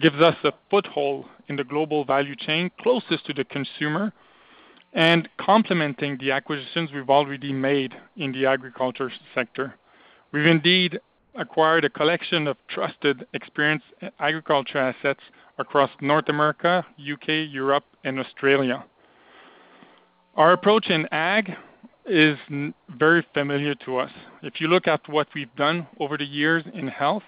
gives us a foothold in the global value chain closest to the consumer and complementing the acquisitions we've already made in the agriculture sector. We've indeed acquired a collection of trusted, experienced agriculture assets across North America, U.K., Europe, and Australia. Our approach in ag is very familiar to us. If you look at what we've done over the years in health,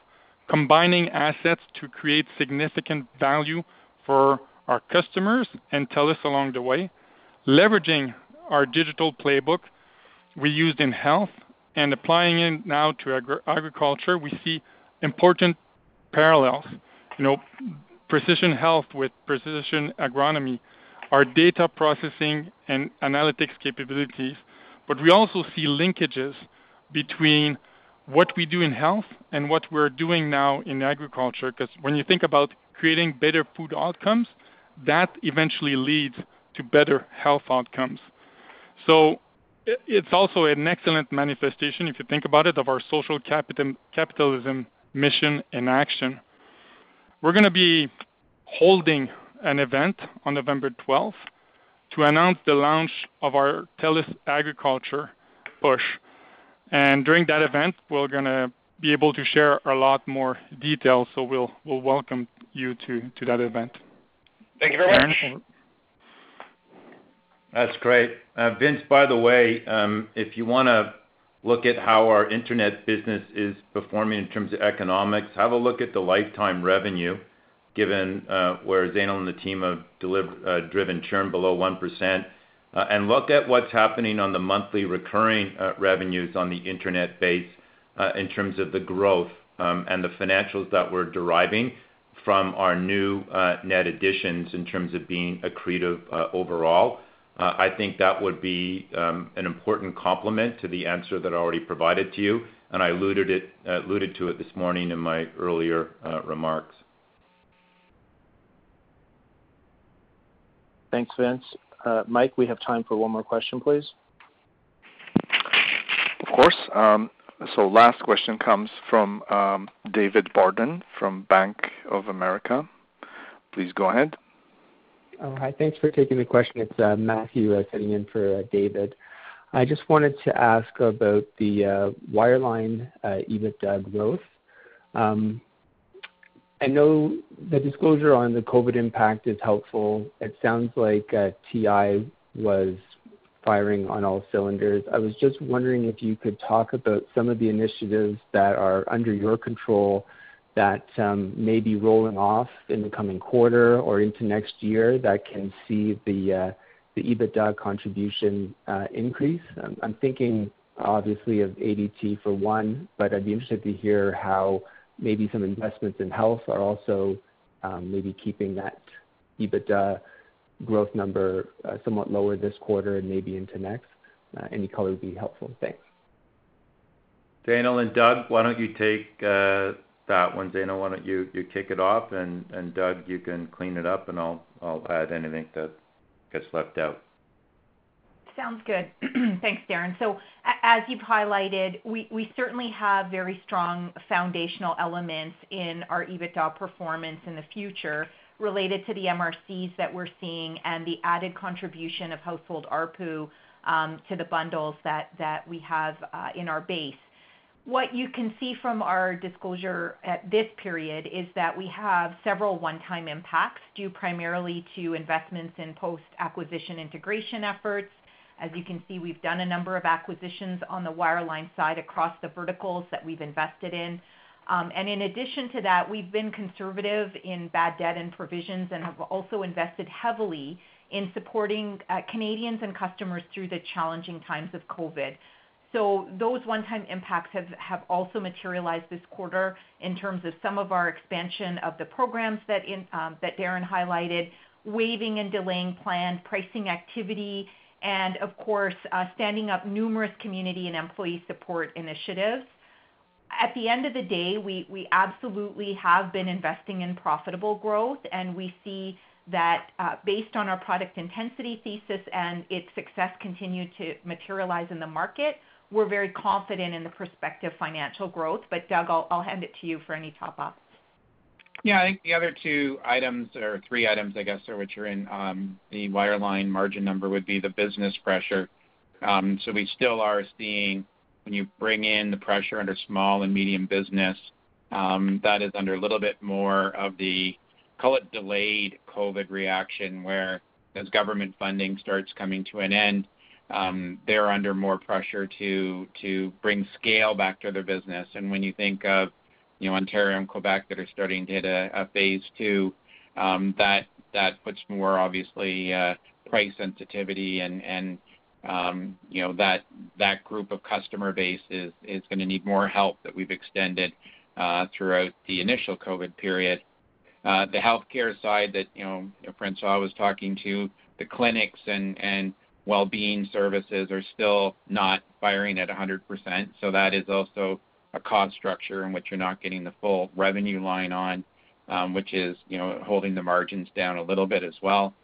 combining assets to create significant value for our customers and TELUS along the way, leveraging our digital playbook we used in health and applying it now to agriculture, we see important parallels. You know, precision health with precision agronomy, our data processing and analytics capabilities. But we also see linkages between what we do in health and what we're doing now in agriculture, because when you think about creating better food outcomes, that eventually leads to better health outcomes. So it's also an excellent manifestation, if you think about it, of our social capitalism mission in action. We're going to be holding an event on November 12th to announce the launch of our TELUS Agriculture push. And during that event, we're going to be able to share a lot more details. So we'll we'll welcome you to to that event. Thank you very much. Darren? That's great. Uh, Vince, by the way, um, if you want to look at how our internet business is performing in terms of economics, have a look at the lifetime revenue, given uh, where Zainul and the team have uh, driven churn below 1%. Uh, and look at what's happening on the monthly recurring revenues on the internet base in terms of the growth um, and the financials that we're deriving from our new net additions in terms of being accretive overall. I think that would be um, an important complement to the answer that I already provided to you, and I alluded to it this morning in my earlier remarks. Thanks, Vince. Uh, Mike, we have time for one more question, please. Of course. Um, so last question comes from um, David Barden from Bank of America. Please go ahead. Oh, hi. Thanks for taking the question. It's uh, Matthew uh, sitting in for David. I just wanted to ask about the wireline EBITDA growth. Um, I know the disclosure on the COVID impact is helpful. It sounds like uh, TI was firing on all cylinders. I was just wondering if you could talk about some of the initiatives that are under your control that um, may be rolling off in the coming quarter or into next year that can see the uh, EBITDA contribution uh, increase. I'm thinking obviously of ADT for one, but I'd be interested to hear how maybe some investments in health are also um, maybe keeping that EBITDA growth number uh, somewhat lower this quarter and maybe into next. Uh, any color would be helpful. Thanks. Zainul and Doug, why don't you take uh, that one? Zainul, why don't you kick it off, and Doug, you can clean it up, and I'll add anything that gets left out. Sounds good. Thanks, Darren. So, as you've highlighted, we certainly have very strong foundational elements in our EBITDA performance in the future related to the MRCs that we're seeing and the added contribution of household ARPU um, to the bundles that we have uh, in our base. What you can see from our disclosure at this period is that we have several one-time impacts due primarily to investments in post-acquisition integration efforts. As you can see, we've done a number of acquisitions on the wireline side across the verticals that we've invested in. Um, and in addition to that, we've been conservative in bad debt and provisions and have also invested heavily in supporting uh, Canadians and customers through the challenging times of COVID. So those one-time impacts have also materialized this quarter in terms of some of our expansion of the programs that um, that Darren highlighted, waiving and delaying planned pricing activity, and of course, uh, standing up numerous community and employee support initiatives. At the end of the day, we we absolutely have been investing in profitable growth, and we see that, uh, based on our product intensity thesis and its success continue to materialize in the market, we're very confident in the prospective financial growth. But Doug, I'll hand it to you for any top-ups. Yeah. I think the other two items or three items, I guess, are which are in um, the wireline margin number would be the business pressure. Um so we still are seeing when you bring in the pressure under small and medium business, um, that is under a little bit more of the, call it delayed COVID reaction, where as government funding starts coming to an end, um, they're under more pressure to bring scale back to their business. And when you think of, you know, Ontario and Quebec that are starting to hit a phase two, um, that puts more obviously uh, price sensitivity and, um, you know, that group of customer base is gonna need more help that we've extended uh, throughout the initial COVID period. Uh, the healthcare side that, you know, François was talking to, the clinics and well-being services are still not firing at 100%. So that is also a cost structure in which you're not getting the full revenue line on, which is, you know, holding the margins down a little bit as well.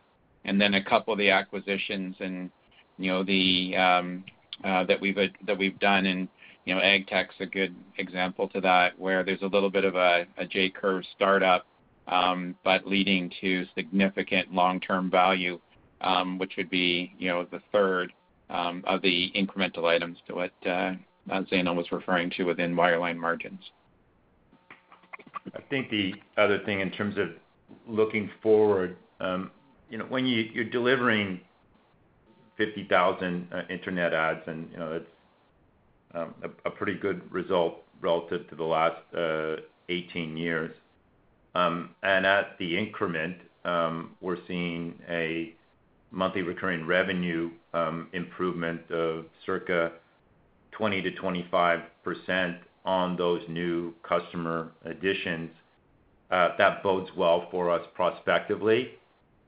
And then a couple of the acquisitions and, you know, the um, uh, that we've done and, you know, AgTech's a good example to that, where there's a little bit of a J-curve startup, um, but leading to significant long-term value, which would be, you know, the third of the incremental items to what Zainul was referring to within wireline margins. I think the other thing in terms of looking forward, um, you know, when you're delivering 50,000 uh, internet adds and, you know, it's um, a pretty good result relative to the last uh, 18 years. Um and at the increment, um, we're seeing a monthly recurring revenue improvement of circa 20%-25% on those new customer additions. Uh, that bodes well for us prospectively,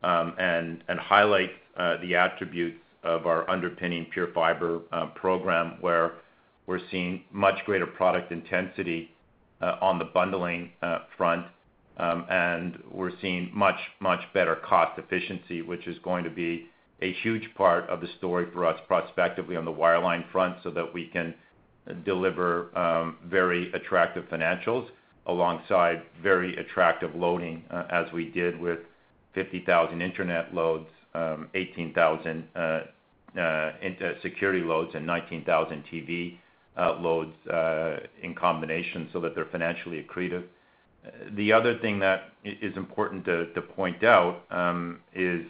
um, and highlights uh, the attributes of our underpinning PureFibre uh, program, where we're seeing much greater product intensity on the bundling front. Um, and we're seeing much, much better cost efficiency, which is going to be a huge part of the story for us prospectively on the wireline front, so that we can deliver um, very attractive financials alongside very attractive loading, uh, as we did with 50,000 internet loads, um, 18,000 uh, uh, security loads and 19,000 TV loads in combination so that they're financially accretive. The other thing that is important to point out um, is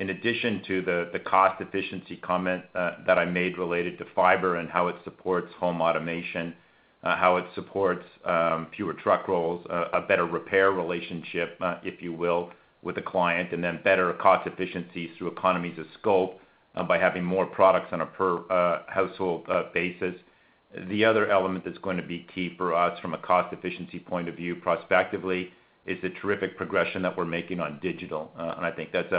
in addition to the cost efficiency comment uh, that I made related to fiber and how it supports home automation, uh, how it supports um, fewer truck rolls, uh, a better repair relationship, if you will, with the client, and then better cost efficiencies through economies of scope by having more products on a per household basis. The other element that's going to be key for us from a cost efficiency point of view prospectively is the terrific progression that we're making on digital. And I think that's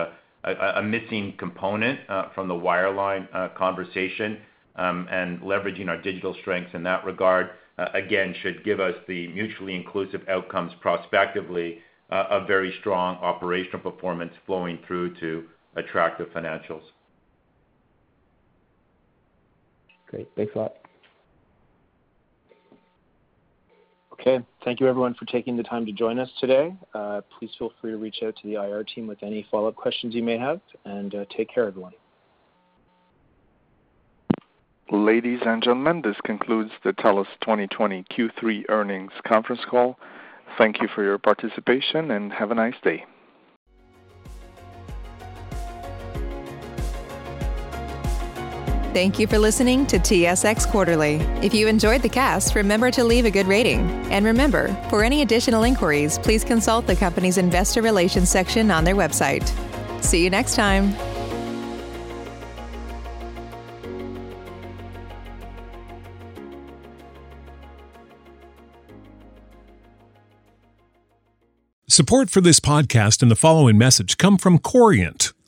a missing component uh, from the wireline uh, conversation. Um, and leveraging our digital strengths in that regard, uh, again, should give us the mutually inclusive outcomes prospectively, a very strong operational performance flowing through to attractive financials. Great. Thanks a lot. Okay. Thank you everyone for taking the time to join us today. Uh, please feel free to reach out to the IR team with any follow-up questions you may have, and uh, take care, everyone. Ladies and gentlemen, this concludes the TELUS 2020 Q3 earnings conference call. Thank you for your participation, and have a nice day. Thank you for listening to TSX Quarterly. If you enjoyed the cast, remember to leave a good rating. And remember, for any additional inquiries, please consult the company's investor relations section on their website. See you next time. Support for this podcast and the following message come from Corient.